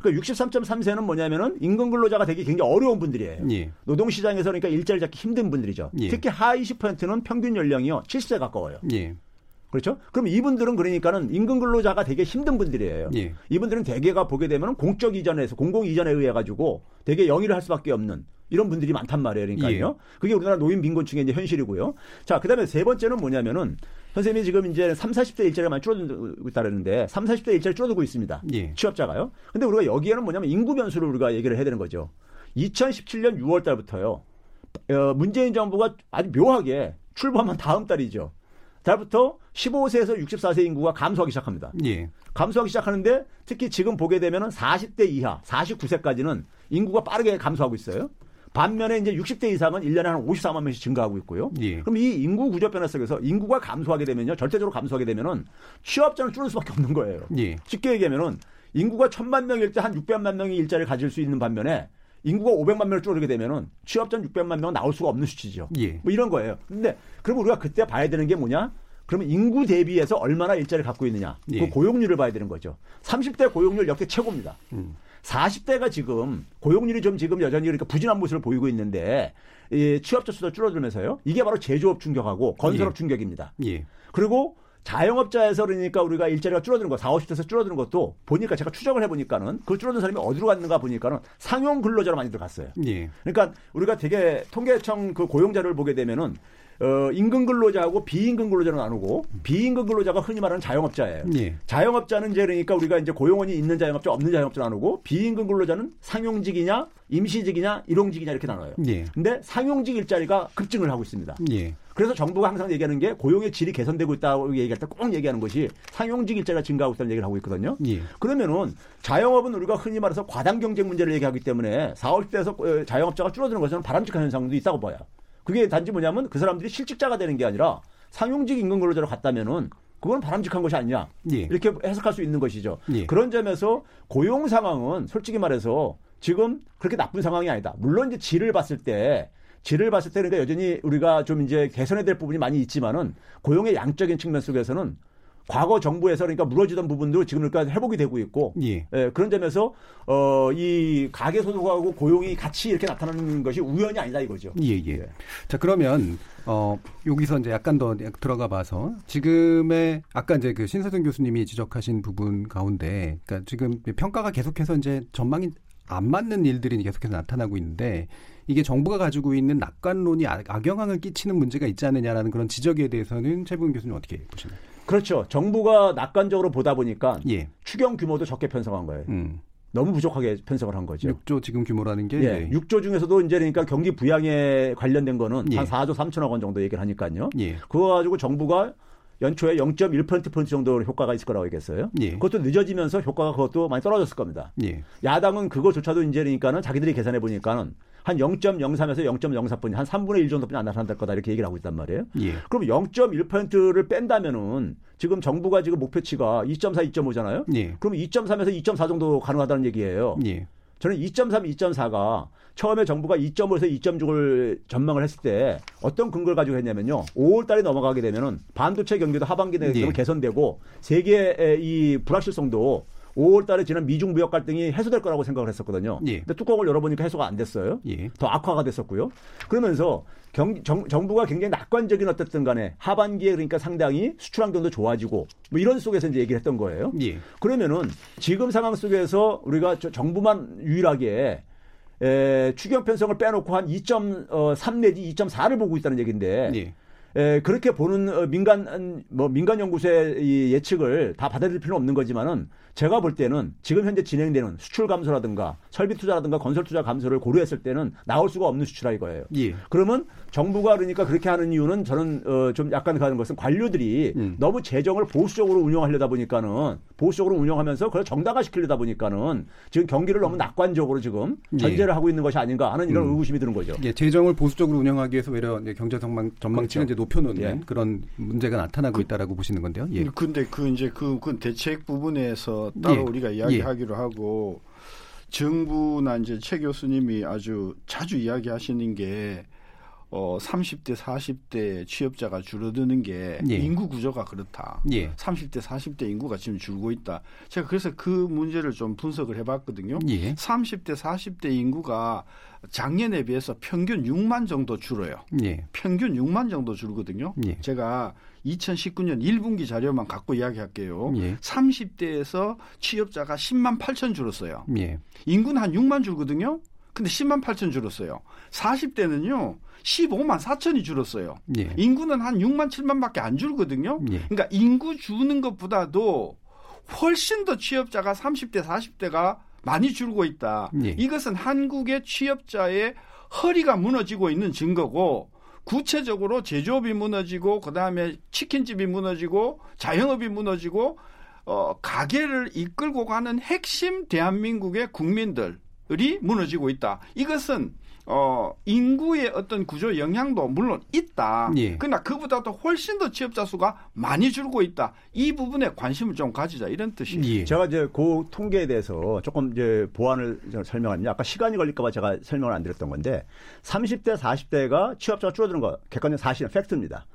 예. 그러니까 63.3세는 뭐냐면은 임금 근로자가 되기 굉장히 어려운 분들이에요. 예. 노동 시장에서 그러니까 일자리 잡기 힘든 분들이죠. 예. 특히 하위 10%는 평균 연령이요 70세 가까워요. 예. 그렇죠? 그럼 이분들은 그러니까는 임금 근로자가 되게 힘든 분들이에요. 예. 이분들은 대개가 보게 되면 공적 이전에서 공공 이전에 의해 가지고 되게 영위를 할 수밖에 없는 이런 분들이 많단 말이에요. 그러니까요. 예. 그게 우리나라 노인 빈곤층의 이제 현실이고요. 자, 그다음에 세 번째는 뭐냐면은 선생님이 지금 이제 3, 40대 일자리가 많이 줄어들고 있다는데 3, 40대 일자리 줄어들고 있습니다. 예. 취업자가요. 근데 우리가 여기에는 뭐냐면 인구 변수를 우리가 얘기를 해야 되는 거죠. 2017년 6월 달부터요. 어, 문재인 정부가 아주 묘하게 출범한 다음 달이죠. 달부터 15세에서 64세 인구가 감소하기 시작합니다. 예. 감소하기 시작하는데 특히 지금 보게 되면 은 40대 이하, 49세까지는 인구가 빠르게 감소하고 있어요. 반면에 이제 60대 이상은 1년에 한 54만 명씩 증가하고 있고요. 예. 그럼 이 인구 구조 변화 속에서 인구가 감소하게 되면요. 절대적으로 감소하게 되면은 취업자는 줄을 수밖에 없는 거예요. 예. 쉽게 얘기하면은 인구가 천만 명일 때 한 600만 명이 일자리를 가질 수 있는 반면에 인구가 500만 명을 줄어들게 되면은 취업자는 600만 명은 나올 수가 없는 수치죠. 예. 뭐 이런 거예요. 근데 그럼 우리가 그때 봐야 되는 게 뭐냐? 그러면 인구 대비해서 얼마나 일자리를 갖고 있느냐. 그 예. 그 고용률을 봐야 되는 거죠. 30대 고용률 역대 최고입니다. 음. 40대가 지금 고용률이 좀 지금 여전히 그러니까 부진한 모습을 보이고 있는데 이 취업자 수도 줄어들면서요. 이게 바로 제조업 충격하고 건설업 예. 충격입니다. 예. 그리고 자영업자에서 그러니까 우리가 일자리가 줄어드는 거, 4, 50대에서 줄어드는 것도 보니까 제가 추적을 해보니까는 그 줄어든 사람이 어디로 갔는가 보니까는 상용 근로자로 많이 들어갔어요. 예. 그러니까 우리가 되게 통계청 그 고용자를 보게 되면은 어, 임금 근로자하고 비임금 근로자로 나누고 비임금 근로자가 흔히 말하는 자영업자예요. 예. 자영업자는 이제 그러니까 우리가 이제 고용원이 있는 자영업자 없는 자영업자 나누고 비임금 근로자는 상용직이냐 임시직이냐 일용직이냐 이렇게 나눠요. 예. 근데 상용직 일자리가 급증을 하고 있습니다. 예. 그래서 정부가 항상 얘기하는 게 고용의 질이 개선되고 있다고 얘기할 때 꼭 얘기하는 것이 상용직 일자리가 증가하고 있다는 얘기를 하고 있거든요. 예. 그러면은 자영업은 우리가 흔히 말해서 과당 경쟁 문제를 얘기하기 때문에 4, 50대에서 자영업자가 줄어드는 것은 바람직한 현상도 있다고 봐요. 그게 단지 뭐냐면 그 사람들이 실직자가 되는 게 아니라 상용직 임금 근로자로 갔다면은 그건 바람직한 것이 아니냐 예. 이렇게 해석할 수 있는 것이죠. 예. 그런 점에서 고용 상황은 솔직히 말해서 지금 그렇게 나쁜 상황이 아니다. 물론 이제 질을 봤을 때 질을 봤을 때 그러니까 여전히 우리가 좀 이제 개선해야 될 부분이 많이 있지만은 고용의 양적인 측면 속에서는 과거 정부에서 그러니까 무너지던 부분도 지금 그러니까 회복이 되고 있고 예. 예, 그런 점에서 어, 이 가계 소득하고 고용이 같이 이렇게 나타나는 것이 우연이 아니다 이거죠. 예, 예. 예. 자, 그러면 어, 여기서 이제 약간 더 들어가 봐서 지금의 아까 이제 그 신세동 교수님이 지적하신 부분 가운데 그러니까 지금 평가가 계속해서 이제 전망이 안 맞는 일들이 계속해서 나타나고 있는데 이게 정부가 가지고 있는 낙관론이 악영향을 끼치는 문제가 있지 않느냐라는 그런 지적에 대해서는 최분 교수님 어떻게 보시나요? 그렇죠. 정부가 낙관적으로 보다 보니까 예. 추경 규모도 적게 편성한 거예요. 음. 너무 부족하게 편성을 한 거죠. 6조 지금 규모라는 게 예. 6조 중에서도 이제 그러니까 경기 부양에 관련된 거는 예. 한 4조 3천억 원 정도 얘기를 하니까요. 예. 그거 가지고 정부가 연초에 0.1% 정도 효과가 있을 거라고 얘기했어요. 예. 그것도 늦어지면서 효과가 그것도 많이 떨어졌을 겁니다. 예. 야당은 그거조차도 이제 그러니까는 자기들이 계산해 보니까는 한 0.03에서 0.04분, 한 3분의 1 정도뿐이 안 나타날 거다 이렇게 얘기를 하고 있단 말이에요. 예. 그럼 0.1%를 뺀다면은 지금 정부가 지금 목표치가 2.4, 2.5잖아요. 예. 그럼 2.3에서 2.4 정도 가능하다는 얘기예요. 예. 저는 2.3, 2.4가 처음에 정부가 2.5에서 2.6을 전망을 했을 때 어떤 근거를 가지고 했냐면요. 5월 달에 넘어가게 되면은 반도체 경기도 하반기 내에 예. 개선되고 세계의 이 불확실성도 5월 달에 지난 미중 무역 갈등이 해소될 거라고 생각을 했었거든요. 예. 근데 뚜껑을 열어보니까 해소가 안 됐어요. 예. 더 악화가 됐었고요. 그러면서 경, 정, 정부가 굉장히 낙관적인 어쨌든 간에 하반기에 그러니까 상당히 수출 환경도 좋아지고 뭐 이런 속에서 이제 얘기를 했던 거예요. 예. 그러면은 지금 상황 속에서 우리가 정부만 유일하게 에, 추경 편성을 빼놓고 한 2.3 내지 2.4를 보고 있다는 얘기인데 예. 에, 그렇게 보는 어, 민간 뭐 민간 연구소의 예측을 다 받아들일 필요는 없는 거지만은 제가 볼 때는 지금 현재 진행되는 수출 감소라든가 설비 투자라든가 건설 투자 감소를 고려했을 때는 나올 수가 없는 수출화 이거예요. 예. 그러면 정부가 그러니까 그렇게 하는 이유는 저는 어, 좀 약간 가는 것은 관료들이 음. 너무 재정을 보수적으로 운영하려다 보니까는 보수적으로 운영하면서 그걸 정당화 시키려다 보니까는 지금 경기를 너무 낙관적으로 지금 예. 전제를 예. 하고 있는 것이 아닌가 하는 이런 음. 의구심이 드는 거죠. 예, 재정을 보수적으로 운영하기 위해서 외려 경제 전망 전망치를 그렇죠. 이제 높여놓는 예. 그런 문제가 나타나고 그, 있다라고 보시는 건데요. 예. 근데 그 이제 그, 그 대책 부분에서 따로 예. 우리가 이야기하기로 예. 하고 정부나 이제 최 교수님이 아주 자주 이야기하시는 게 어, 30대, 40대 취업자가 줄어드는 게 예. 인구 구조가 그렇다. 예. 30대, 40대 인구가 지금 줄고 있다. 제가 그래서 그 문제를 좀 분석을 해봤거든요. 예. 30대, 40대 인구가 작년에 비해서 평균 6만 정도 줄어요. 예. 평균 6만 정도 줄거든요. 예. 제가 2019년 1분기 자료만 갖고 이야기할게요. 예. 30대에서 취업자가 10만 8천 줄었어요. 예. 인구는 한 6만 줄거든요. 근데 10만 8천 줄었어요. 40대는요. 15만 4천이 줄었어요. 예. 인구는 한 6만 7만밖에 안 줄거든요. 예. 그러니까 인구 주는 것보다도 훨씬 더 취업자가 30대 40대가 많이 줄고 있다. 예. 이것은 한국의 취업자의 허리가 무너지고 있는 증거고 구체적으로 제조업이 무너지고 그다음에 치킨집이 무너지고 자영업이 무너지고 어 가게를 이끌고 가는 핵심 대한민국의 국민들이 무너지고 있다. 이것은 어, 인구의 어떤 구조 영향도 물론 있다. 예. 그러나 그보다도 훨씬 더 취업자 수가 많이 줄고 있다. 이 부분에 관심을 좀 가지자 이런 뜻이에요. 예. 제가 이제 그 통계에 대해서 조금 이제 보완을 설명하면 아까 시간이 걸릴까봐 제가 설명을 안 드렸던 건데 30대, 40대가 취업자가 줄어드는 거 객관적 사실은 팩트입니다.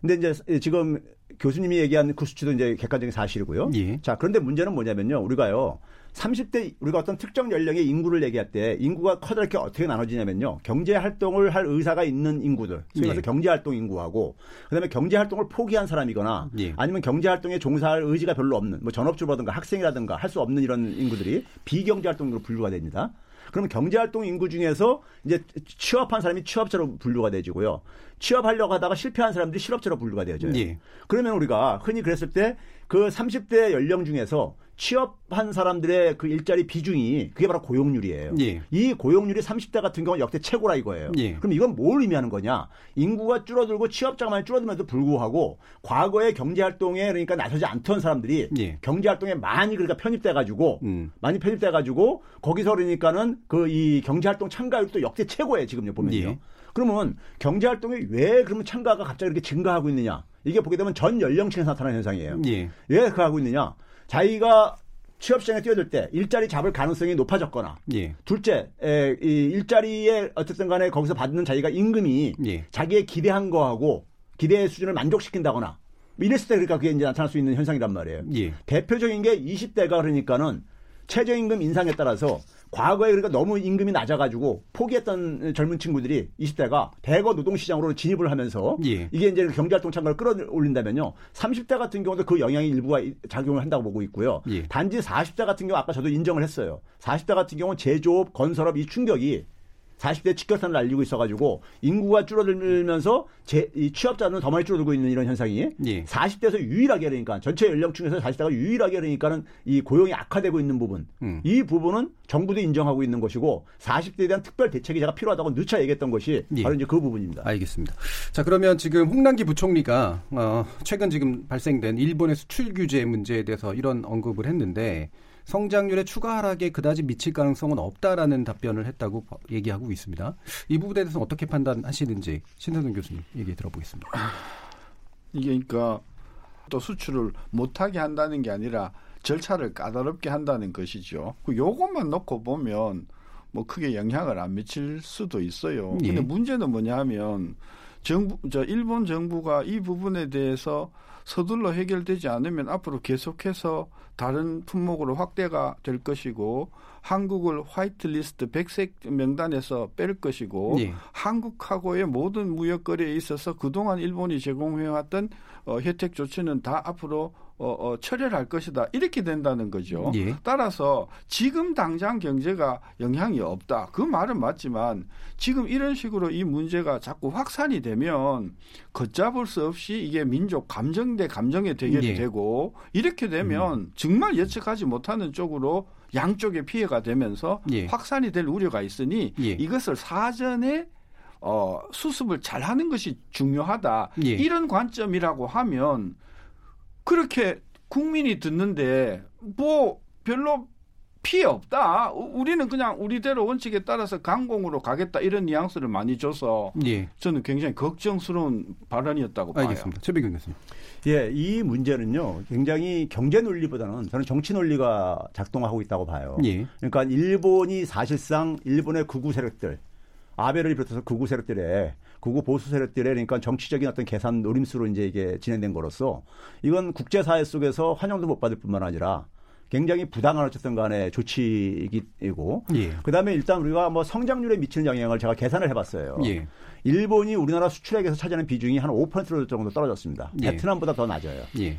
근데 이제 지금 교수님이 얘기한 그 수치도 이제 객관적인 사실이고요. 예. 자, 그런데 문제는 뭐냐면요. 우리가요. 30대 우리가 어떤 특정 연령의 인구를 얘기할 때 인구가 커다랗게 어떻게 나눠지냐면요. 경제 활동을 할 의사가 있는 인구들. 소위 말해서 예. 경제 활동 인구하고 그다음에 경제 활동을 포기한 사람이거나 예. 아니면 경제 활동에 종사할 의지가 별로 없는 뭐 전업주라든가 학생이라든가 할 수 없는 이런 인구들이 비경제 활동으로 분류가 됩니다. 그러면 경제활동 인구 중에서 이제 취업한 사람이 취업자로 분류가 되지고요. 취업하려고 하다가 실패한 사람들이 실업자로 분류가 되어져요. 예. 그러면 우리가 흔히 그랬을 때 그 30대 연령 중에서 취업한 사람들의 그 일자리 비중이 그게 바로 고용률이에요. 예. 이 고용률이 30대 같은 경우는 역대 최고라 이거예요. 예. 그럼 이건 뭘 의미하는 거냐? 인구가 줄어들고 취업자가 많이 줄어들면도 불구하고 과거에 경제 활동에 그러니까 나서지 않던 사람들이 예. 경제 활동에 많이 그러니까 편입돼 가지고 음. 많이 편입돼 가지고 거기서 그러니까는 그 이 경제 활동 참가율도 역대 최고예요, 지금요 보면요. 예. 그러면 경제 활동에 왜 그러면 참가가 갑자기 이렇게 증가하고 있느냐? 이게 보게 되면 전 연령층에서 나타나는 현상이에요. 예. 왜 그렇게 하고 있느냐? 자기가 취업 시장에 뛰어들 때 일자리 잡을 가능성이 높아졌거나 예. 둘째 에, 이 일자리에 어쨌든 간에 거기서 받는 자기가 임금이 예. 자기의 기대한 거하고 기대의 수준을 만족시킨다거나 이랬을 때 그러니까 그게 이제 나타날 수 있는 현상이란 말이에요. 예. 대표적인 게 20대가 그러니까는 최저임금 인상에 따라서 과거에 그러니까 너무 임금이 낮아가지고 포기했던 젊은 친구들이 20대가 대거 노동시장으로 진입을 하면서 예. 이게 이제 경제활동 참가를 끌어올린다면요. 30대 같은 경우도 그 영향이 일부가 작용을 한다고 보고 있고요. 예. 단지 40대 같은 경우 아까 저도 인정을 했어요. 40대 같은 경우는 제조업, 건설업 이 충격이 40대 직결선을 알리고 있어가지고 인구가 줄어들면서 제, 이 취업자는 더 많이 줄어들고 있는 이런 현상이 예. 40대에서 유일하게 그러니까 전체 연령층에서 40대가 유일하게 그러니까는 이 고용이 악화되고 있는 부분 음. 이 부분은 정부도 인정하고 있는 것이고 40대에 대한 특별 대책이 제가 필요하다고 누차 얘기했던 것이 예. 바로 이제 그 부분입니다. 알겠습니다. 자 그러면 지금 홍남기 부총리가 어, 최근 지금 발생된 일본의 수출 규제 문제에 대해서 이런 언급을 했는데 성장률의 추가 하락에 그다지 미칠 가능성은 없다라는 답변을 했다고 얘기하고 있습니다. 이 부분에 대해서 어떻게 판단하시는지 신선동 교수님 얘기 들어보겠습니다. 이게 그러니까 또 수출을 못하게 한다는 게 아니라 절차를 까다롭게 한다는 것이죠. 그 요것만 놓고 보면 뭐 크게 영향을 안 미칠 수도 있어요. 예. 근데 문제는 뭐냐면 정부 저 일본 정부가 이 부분에 대해서 서둘러 해결되지 않으면 앞으로 계속해서 다른 품목으로 확대가 될 것이고 한국을 화이트리스트 백색 명단에서 뺄 것이고 예. 한국하고의 모든 무역 거래에 있어서 그동안 일본이 제공해왔던 어, 혜택 조치는 다 앞으로 어, 어, 철회할 것이다. 이렇게 된다는 거죠. 예. 따라서 지금 당장 경제가 영향이 없다. 그 말은 맞지만 지금 이런 식으로 이 문제가 자꾸 확산이 되면 걷잡을 수 없이 이게 민족 감정 대 감정의 대결이 예. 되고 이렇게 되면 음. 정말 예측하지 못하는 쪽으로 양쪽에 피해가 되면서 예. 확산이 될 우려가 있으니 예. 이것을 사전에 어, 수습을 잘 하는 것이 중요하다. 예. 이런 관점이라고 하면 그렇게 국민이 듣는데 뭐 별로 피해 없다. 우리는 그냥 우리대로 원칙에 따라서 강공으로 가겠다 이런 뉘앙스를 많이 줘서 예. 저는 굉장히 걱정스러운 발언이었다고 봐요. 알겠습니다. 최백경 교수님. 예, 이 문제는요 굉장히 경제 논리보다는 저는 정치 논리가 작동하고 있다고 봐요. 예. 그러니까 일본이 사실상 일본의 극우 세력들 아베를 비롯해서 극우 세력들의 극우 보수 세력들의 그러니까 정치적인 어떤 계산 노림수로 이제 이게 진행된 거로서 이건 국제사회 속에서 환영도 못 받을 뿐만 아니라 굉장히 부당한 어쨌든 간에 조치이고 예. 그다음에 일단 우리가 뭐 성장률에 미치는 영향을 제가 계산을 해봤어요. 예. 일본이 우리나라 수출액에서 차지하는 비중이 한 5% 정도 떨어졌습니다. 예. 베트남보다 더 낮아요. 예.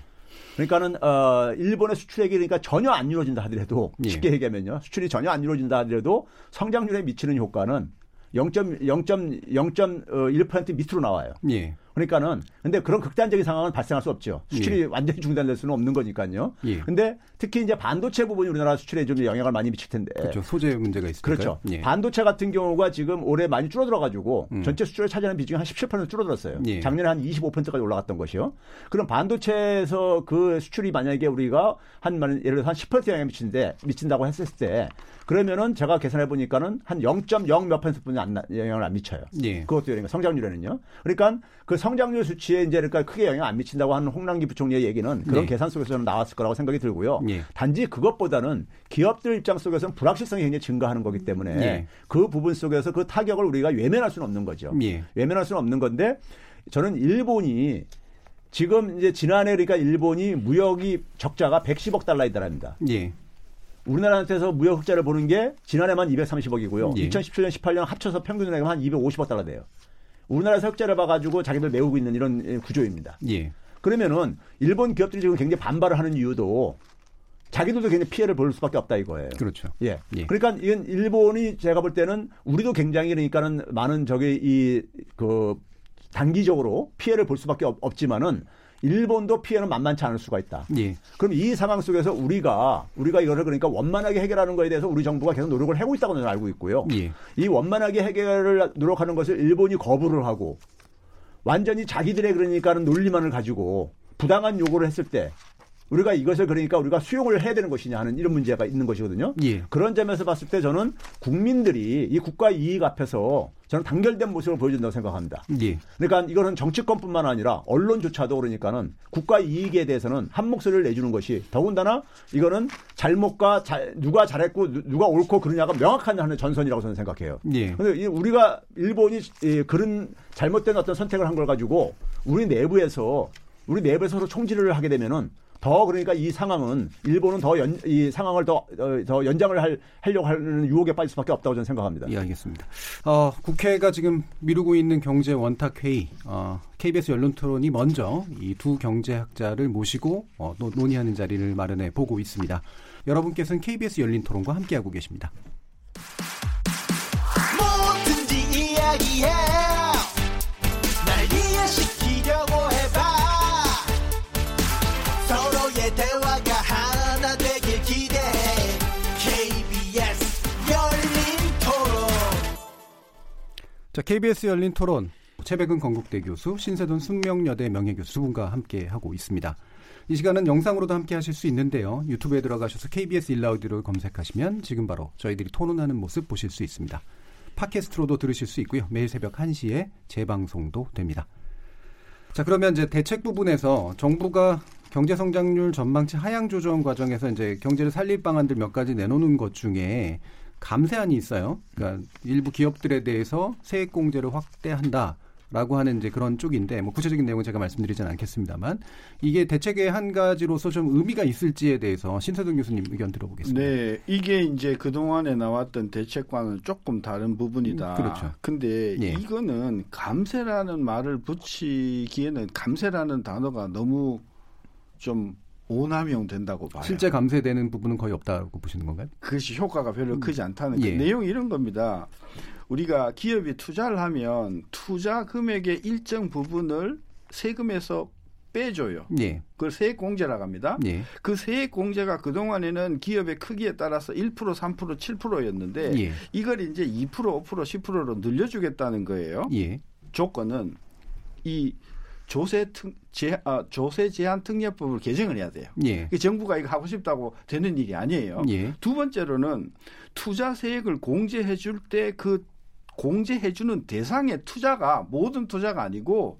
그러니까는 어 일본의 수출액이 그러니까 전혀 안 이루어진다 하더라도 예. 쉽게 얘기하면요 수출이 전혀 안 이루어진다 하더라도 성장률에 미치는 효과는 0.0.0.1% 밑으로 나와요. 예. 그러니까는 근데 그런 극단적인 상황은 발생할 수 없죠. 수출이 예. 완전히 중단될 수는 없는 거니까요. 예. 근데 특히 이제 반도체 부분이 우리나라 수출에 좀 영향을 많이 미칠 텐데. 그렇죠. 소재 문제가 있으니까. 그렇죠. 예. 반도체 같은 경우가 지금 올해 많이 줄어들어 가지고 음. 전체 수출에 차지하는 비중이 한 17% 줄어들었어요. 예. 작년에 한 25%까지 올라갔던 것이요. 그럼 반도체에서 그 수출이 만약에 우리가 한 예를 들어서 한10% 영향 미치는데 미친다고 했을 때 그러면은 제가 계산해 보니까는 한 0.0 몇 퍼센트뿐이 안 영향을 안 미쳐요. 예. 그것도 그러니까 성장률에는요. 그러니까 그 성장률 수치에 이제 그러니까 크게 영향 안 미친다고 하는 홍남기 부총리의 얘기는 그런 예. 계산 속에서 는 나왔을 거라고 생각이 들고요. 예. 단지 그것보다는 기업들 입장 속에서는 불확실성이 굉장히 증가하는 거기 때문에 예. 그 부분 속에서 그 타격을 우리가 외면할 수는 없는 거죠. 예. 외면할 수는 없는 건데 저는 일본이 지금 이제 지난해 그러니까 일본이 무역이 적자가 110억 달러에 달합니다. 예. 우리나라한테서 무역 흑자를 보는 게 지난해만 230억이고요. 예. 2017년, 18년 합쳐서 평균 내면 한 250억 달러 돼요. 우리나라에서 흑자를 봐가지고 자기들 메우고 있는 이런 구조입니다. 예. 그러면은 일본 기업들이 지금 굉장히 반발을 하는 이유도 자기들도 굉장히 피해를 볼 수밖에 없다 이거예요. 그렇죠. 예. 예. 그러니까 이건 일본이 제가 볼 때는 우리도 굉장히 그러니까는 많은 저기 이 그 단기적으로 피해를 볼 수밖에 없, 지만은 일본도 피해는 만만치 않을 수가 있다. 예. 그럼 이 상황 속에서 우리가 우리가 이거를 그러니까 원만하게 해결하는 거에 대해서 우리 정부가 계속 노력을 하고 있다고 저는 알고 있고요. 예. 이 원만하게 해결을 노력하는 것을 일본이 거부를 하고 완전히 자기들의 그러니까는 논리만을 가지고 부당한 요구를 했을 때 우리가 이것을 그러니까 우리가 수용을 해야 되는 것이냐 하는 이런 문제가 있는 것이거든요. 예. 그런 점에서 봤을 때 저는 국민들이 이 국가 이익 앞에서 저는 단결된 모습을 보여준다고 생각합니다. 예. 그러니까 이거는 정치권뿐만 아니라 언론조차도 그러니까는 국가 이익에 대해서는 한 목소리를 내주는 것이 더군다나 이거는 잘못과 잘, 누가 잘했고 누가 옳고 그러냐가 명확한 하는 전선이라고 저는 생각해요. 예. 근데 우리가 일본이 그런 잘못된 어떤 선택을 한 걸 가지고 우리 내부에서 우리 내부에서 서로 총질을 하게 되면은 더 그러니까 이 상황은 일본은 더이 상황을 더, 어, 더 연장을 할, 하려고 하는 유혹에 빠질 수밖에 없다고 저는 생각합니다. 예, 알겠습니다. 어, 국회가 지금 미루고 있는 경제 원탁 회의, 어, KBS 연론 토론이 먼저 이 두 경제학자를 모시고 어, 논의하는 자리를 마련해 보고 있습니다. 여러분께서는 KBS 열린 토론과 함께하고 계십니다. 뭐든지 이야기해. 자, KBS 열린 토론 최백은 건국대 교수, 신세돈 숙명여대 명예교수 두 분과 함께 하고 있습니다. 이 시간은 영상으로도 함께 하실 수 있는데요. 유튜브에 들어가셔서 KBS 일라우디를 검색하시면 지금 바로 저희들이 토론하는 모습 보실 수 있습니다. 팟캐스트로도 들으실 수 있고요. 매일 새벽 1시에 재방송도 됩니다. 자, 그러면 이제 대책 부분에서 정부가 경제 성장률 전망치 하향 조정 과정에서 이제 경제를 살릴 방안들 몇 가지 내놓는 것 중에 감세안이 있어요. 그러니까 일부 기업들에 대해서 세액 공제를 확대한다. 라고 하는 이제 그런 쪽인데 뭐 구체적인 내용은 제가 말씀드리지는 않겠습니다만 이게 대책의 한 가지로서 좀 의미가 있을지에 대해서 신세동 교수님 의견 들어보겠습니다. 네, 이게 이제 그 동안에 나왔던 대책과는 조금 다른 부분이다. 음, 그렇죠. 근데 예. 이거는 감세라는 말을 붙이기에는 감세라는 단어가 너무 좀 오남용 된다고 봐요. 실제 감세되는 부분은 거의 없다고 보시는 건가요? 그것이 효과가 별로 음. 크지 않다는 예. 내용이 이런 겁니다. 우리가 기업이 투자를 하면 투자 금액의 일정 부분을 세금에서 빼줘요. 예. 그걸 세액 공제라고 합니다. 예. 그 세액 공제가 그동안에는 기업의 크기에 따라서 1%, 3%, 7%였는데 예. 이걸 이제 2%, 5%, 10%로 늘려주겠다는 거예요. 예. 조건은 이 조세 특, 제, 아, 조세 제한 특례법을 개정을 해야 돼요. 예. 정부가 이거 하고 싶다고 되는 일이 아니에요. 예. 두 번째로는 투자 세액을 공제해 줄 때 그 공제해 주는 대상의 투자가 모든 투자가 아니고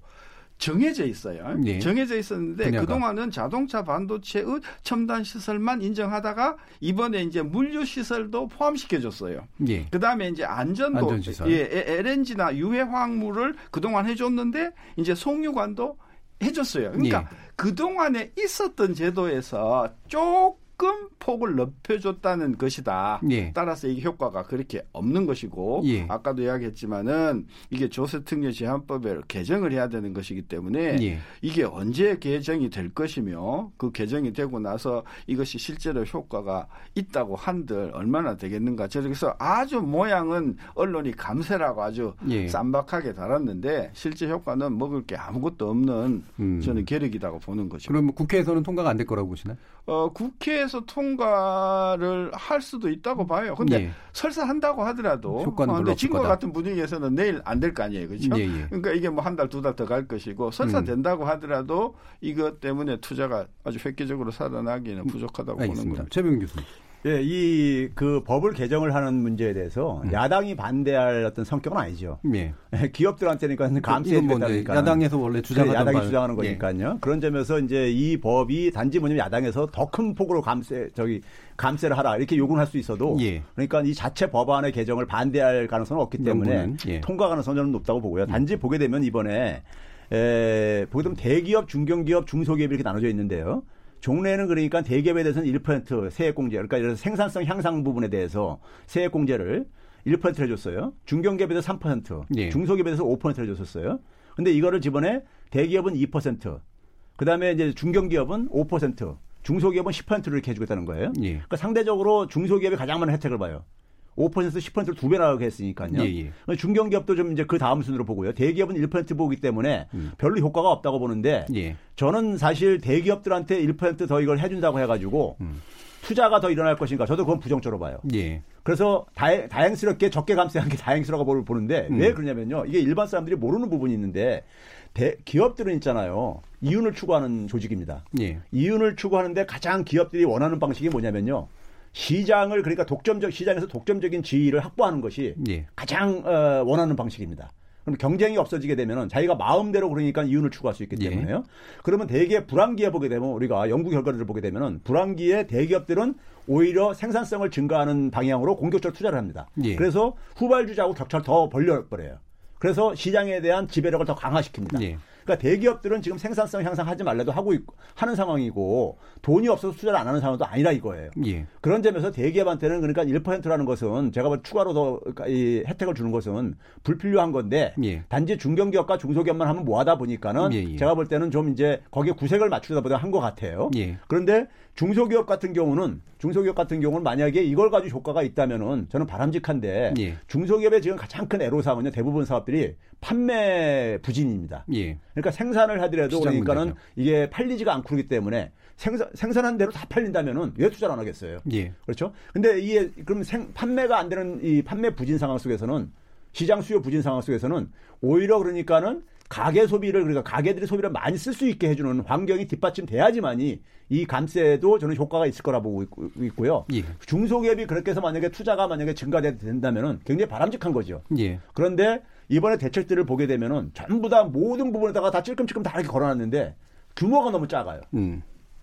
정해져 있어요. 예. 정해져 있었는데 분야가. 그동안은 자동차 반도체의 첨단 시설만 인정하다가 이번에 이제 물류 시설도 포함시켜 줬어요. 예. 그다음에 이제 안전도 예, LNG나 유해 화학물을 그동안 해 줬는데 이제 송유관도 해 줬어요. 그러니까 예. 그동안에 있었던 제도에서 쪽 조금 폭을 넓혀줬다는 것이다. 예. 따라서 이게 효과가 그렇게 없는 것이고 예. 아까도 이야기했지만은 이게 조세특례 제한법에 개정을 해야 되는 것이기 때문에 예. 이게 언제 개정이 될 것이며 그 개정이 되고 나서 이것이 실제로 효과가 있다고 한들 얼마나 되겠는가. 그래서 아주 모양은 언론이 감세라고 아주 예. 쌈박하게 달았는데 실제 효과는 먹을 게 아무것도 없는 음. 저는 계력이라고 보는 거죠. 그럼 국회에서는 통과가 안 될 거라고 보시나요? 어, 국회 에서 통과를 할 수도 있다고 봐요. 근데 예. 설사 한다고 하더라도 어, 근데 진과 같은 분위기에서는 내일 안 될 거 아니에요. 그렇죠? 예, 예. 그러니까 이게 뭐 한 달, 두 달 더 갈 것이고 설사 음. 된다고 하더라도 이것 때문에 투자가 아주 획기적으로 살아나기는 부족하다고 알겠습니다. 보는 겁니다. 최병 교수님. 예, 이 그 법을 개정을 하는 문제에 대해서 음. 야당이 반대할 어떤 성격은 아니죠. 예. 기업들한테는 감세해 준다니까. 야당에서 원래 주장하는 야당이 주장하는 예. 거니까요. 예. 그런 점에서 이제 이 법이 단지 뭐냐면 야당에서 더 큰 폭으로 감세 저기 감세를 하라 이렇게 요구를 할수 있어도 예. 그러니까 이 자체 법안의 개정을 반대할 가능성은 없기 때문에 예. 통과 가능성은 높다고 보고요. 단지 보게 되면 이번에 에, 보게 되면 대기업, 중견기업, 중소기업이 이렇게 나눠져 있는데요. 종래는 그러니까 대기업에 대해서는 1% 세액공제, 그러니까 이런 생산성 향상 부분에 대해서 세액공제를 1%를 해줬어요. 중견기업에 대해서 3%, 예. 중소기업에 대해서 5%를 해줬었어요. 근데 이거를 집어내 대기업은 2%, 그 다음에 이제 중견기업은 5%, 중소기업은 10%를 이렇게 해주겠다는 거예요. 예. 그러니까 상대적으로 중소기업이 가장 많은 혜택을 봐요. 5%에서 10%를 두 배나 하게 했으니까요. 예, 예. 중견기업도 좀 이제 그 다음 순으로 보고요. 대기업은 1% 보기 때문에 음. 별로 효과가 없다고 보는데 예. 저는 사실 대기업들한테 1%더 이걸 해준다고 해가지고 음. 투자가 더 일어날 것인가 저도 그건 부정적으로 봐요. 예. 그래서 다행, 다행스럽게 적게 감세한 게 다행스러워 보는데 음. 왜 그러냐면요. 이게 일반 사람들이 모르는 부분이 있는데 대, 기업들은 있잖아요. 이윤을 추구하는 조직입니다. 예. 이윤을 추구하는데 가장 기업들이 원하는 방식이 뭐냐면요. 시장을 그러니까 독점적 시장에서 독점적인 지위를 확보하는 것이 예. 가장 어, 원하는 방식입니다. 그럼 경쟁이 없어지게 되면은 자기가 마음대로 그러니까 이윤을 추구할 수 있기 예. 때문에요. 예. 그러면 대개 불황기에 보게 되면 우리가 연구 결과를 보게 되면은 불황기에 대기업들은 오히려 생산성을 증가하는 방향으로 공격적으로 투자를 합니다. 예. 그래서 후발주자하고 격차를 더 벌려 버려요. 그래서 시장에 대한 지배력을 더 강화시킵니다. 예. 그러니까 대기업들은 지금 생산성 향상하지 말래도 하고 있고, 하는 상황이고 돈이 없어서 투자를 안 하는 상황도 아니라 이거예요. 예. 그런 점에서 대기업한테는 그러니까 1%라는 것은 제가 볼 추가로 더 이 혜택을 주는 것은 불필요한 건데 예. 단지 중견기업과 중소기업만 하면 뭐하다 보니까는 예, 예. 제가 볼 때는 좀 이제 거기에 구색을 맞추다 보다 한 것 같아요. 예. 그런데 중소기업 같은 경우는 중소기업 같은 경우는 만약에 이걸 가지고 효과가 있다면은 저는 바람직한데 예. 중소기업의 지금 가장 큰 애로사항은요 대부분 사업들이 판매 부진입니다. 예. 그러니까 생산을 하더라도 그러니까는 문제죠. 이게 팔리지가 않고 그러기 때문에 생산, 생산한 대로 다 팔린다면은 왜 투자를 안 하겠어요? 예. 그렇죠? 근데 이게 그럼 생, 판매가 안 되는 이 판매 부진 상황 속에서는 시장 수요 부진 상황 속에서는 오히려 그러니까는 가계 소비를 그러니까 가계들이 소비를 많이 쓸 수 있게 해주는 환경이 뒷받침돼야지만이 이 감세도 저는 효과가 있을 거라 보고 있고 요. 예. 중소기업이 그렇게 해서 만약에 투자가 만약에 증가된다면은 굉장히 바람직한 거죠. 예. 그런데 이번에 대책들을 보게 되면은 전부 다 모든 부분에다가 다 찔끔찔끔 다 이렇게 걸어놨는데 규모가 너무 작아요. 음.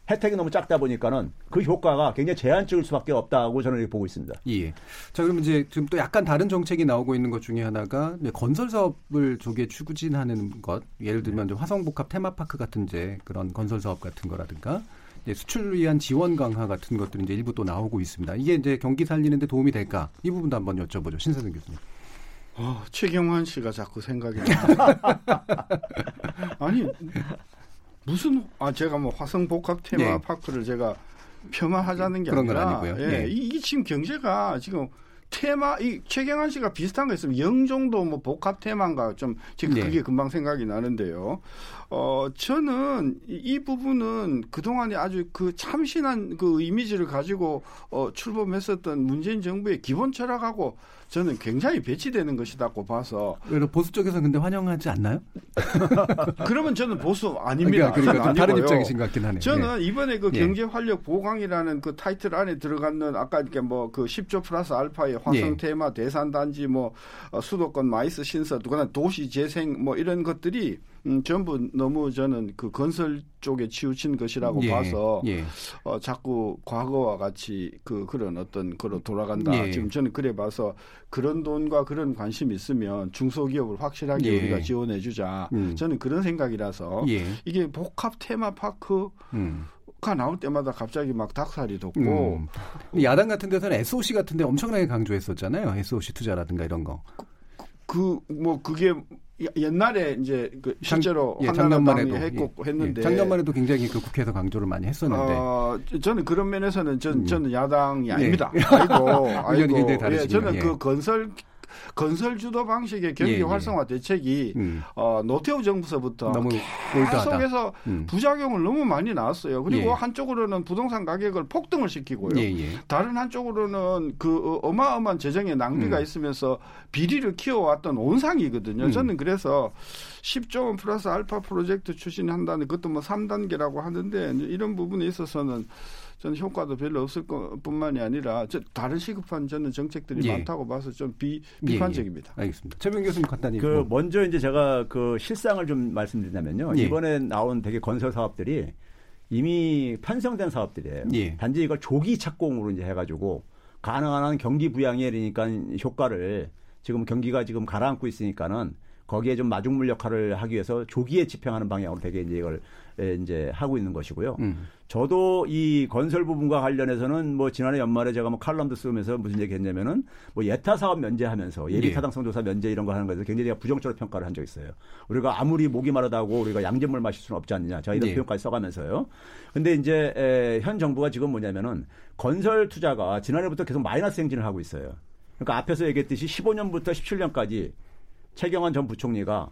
혜택이 너무 작다 보니까는 그 효과가 굉장히 제한적일 수밖에 없다고 저는 이렇게 보고 있습니다. 예. 자, 그럼 이제 지금 또 약간 다른 정책이 나오고 있는 것 중에 하나가 건설 사업을 조기에 추진하는 것. 예를 들면 네. 화성복합 테마파크 같은 이제 그런 건설 사업 같은 거라든가 수출을 위한 지원 강화 같은 것들이 이제 일부 또 나오고 있습니다. 이게 이제 경기 살리는데 도움이 될까? 이 부분도 한번 여쭤보죠. 신세승 교수님. 어, 최경환 씨가 자꾸 생각이 나. 아니 무슨 아 제가 뭐 화성 복합 테마파크를 네. 제가 폄하하자는 게 그런 아니라 건 아니고요. 예, 네. 이게 지금 경제가 지금 테마 이 최경환 씨가 비슷한 거 있으면 영 정도 뭐 복합 테마인가 좀 지금 네. 그게 금방 생각이 나는데요. 어 저는 이 부분은 그 동안에 아주 그 참신한 그 이미지를 가지고 어 출범했었던 문재인 정부의 기본 철학하고 저는 굉장히 배치되는 것이다고 봐서. 그래도 보수 쪽에서 근데 환영하지 않나요? 그러면 저는 보수 아닙니다. 그러니까, 그러니까 다른 입장이신 것 같긴 하네요. 저는 네. 이번에 그 예. 경제 활력 보강이라는 그 타이틀 안에 들어가는 아까 이렇게 뭐 그 10조 플러스 알파의 화성 예. 테마 대산 단지 뭐 어, 수도권 MICE 신설 그다음 도시 재생 뭐 이런 것들이 음, 전부 너무 저는 그 건설 쪽에 치우친 것이라고 예, 봐서 예. 어, 자꾸 과거와 같이 그 그런 어떤 거로 돌아간다. 예. 지금 저는 그래 봐서 그런 돈과 그런 관심 있으면 중소기업을 확실하게 예. 우리가 지원해 주자. 음. 저는 그런 생각이라서 예. 이게 복합 테마파크 음. 가 나올 때마다 갑자기 막 닭살이 돋고 음. 야당 같은 데서는 SOC 같은 데 엄청나게 강조했었잖아요. SOC 투자라든가 이런 거. 그 뭐 그게 옛날에 이제 그 실제로 장, 예, 작년만에도 했고 예, 했는데 예, 작년만에도 굉장히 그 국회에서 강조를 많이 했었는데 어, 저는 그런 면에서는 전 음. 저는 야당이 아닙니다. 예. 아이고 아이고 예, 저는 예. 그 건설 건설 주도 방식의 경기 예, 예. 활성화 대책이 음. 어, 노태우 정부서부터 계속해서 음. 부작용을 너무 많이 나왔어요. 그리고 예. 한쪽으로는 부동산 가격을 폭등을 시키고요. 다른 한쪽으로는 그 어마어마한 재정의 낭비가 음. 있으면서 비리를 키워왔던 온상이거든요. 음. 저는 그래서 10조 원 플러스 알파 프로젝트 추진한다는 그것도 뭐 3단계라고 하는데 이런 부분에 있어서는 저는 효과도 별로 없을 뿐만이 아니라 저 다른 시급한 저는 정책들이 예. 많다고 봐서 좀 비, 비판적입니다. 예, 예. 알겠습니다. 최병 교수님 간단히 그 뭐. 먼저 이제 제가 그 실상을 좀 말씀드리자면요. 예. 이번에 나온 되게 건설 사업들이 이미 편성된 사업들이에요. 예. 단지 이걸 조기 착공으로 이제 해가지고 가능한 경기 부양에 그러니까 효과를 지금 경기가 지금 가라앉고 있으니까는 거기에 좀 마중물 역할을 하기 위해서 조기에 집행하는 방향으로 되게 이제 이걸 이제 하고 있는 것이고요. 음. 저도 이 건설 부분과 관련해서는 뭐 지난해 연말에 제가 뭐 칼럼도 쓰면서 무슨 얘기 했냐면은 뭐 예타 사업 면제하면서 예비 타당성 조사 면제 이런 거 하는 거에서 굉장히 제가 부정적으로 평가를 한 적이 있어요. 우리가 아무리 목이 마르다고 우리가 양잿물 마실 수는 없지 않느냐. 저 이런 네. 표현까지 써가면서요. 근데 이제 에, 현 정부가 지금 뭐냐면은 건설 투자가 지난해부터 계속 마이너스 행진을 하고 있어요. 그러니까 앞에서 얘기했듯이 15년부터 17년까지 최경환 전 부총리가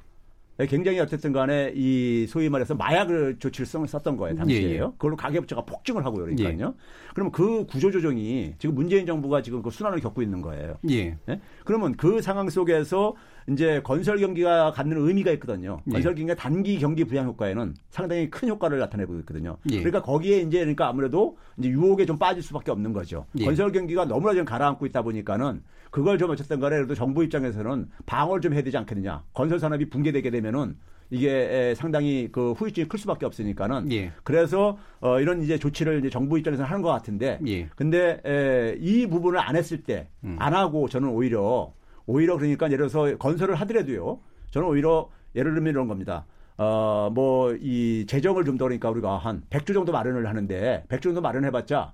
굉장히 어쨌든 간에 이 소위 말해서 마약을 조치를 썼던 거예요 당시에요. 예, 예. 그걸로 가계부채가 폭증을 하고 그러니까요. 예. 그러면 그 구조 조정이 지금 문재인 정부가 지금 그 순환을 겪고 있는 거예요. 예. 네? 그러면 그 상황 속에서 이제 건설 경기가 갖는 의미가 있거든요. 예. 건설 경기가 단기 경기 부양 효과에는 상당히 큰 효과를 나타내고 있거든요. 예. 그러니까 거기에 이제 그러니까 아무래도 이제 유혹에 좀 빠질 수밖에 없는 거죠. 예. 건설 경기가 너무나 좀 가라앉고 있다 보니까는 그걸 좀 어쨌든 간에 그래도 정부 입장에서는 방어를 좀 해야 되지 않겠느냐. 건설 산업이 붕괴되게 되면은 이게 상당히 그 후유증이 클 수밖에 없으니까는 예. 그래서 어 이런 이제 조치를 이제 정부 입장에서 하는 것 같은데 예. 근데 에, 이 부분을 안 했을 때안 음. 하고 저는 오히려 오히려 그러니까 예를 들어서 건설을 하더라도요 저는 오히려 예를 들면 이런 겁니다. 어 뭐 이 재정을 좀 더 그러니까 우리가 한 100조 정도 마련을 하는데 100조 정도 마련해 봤자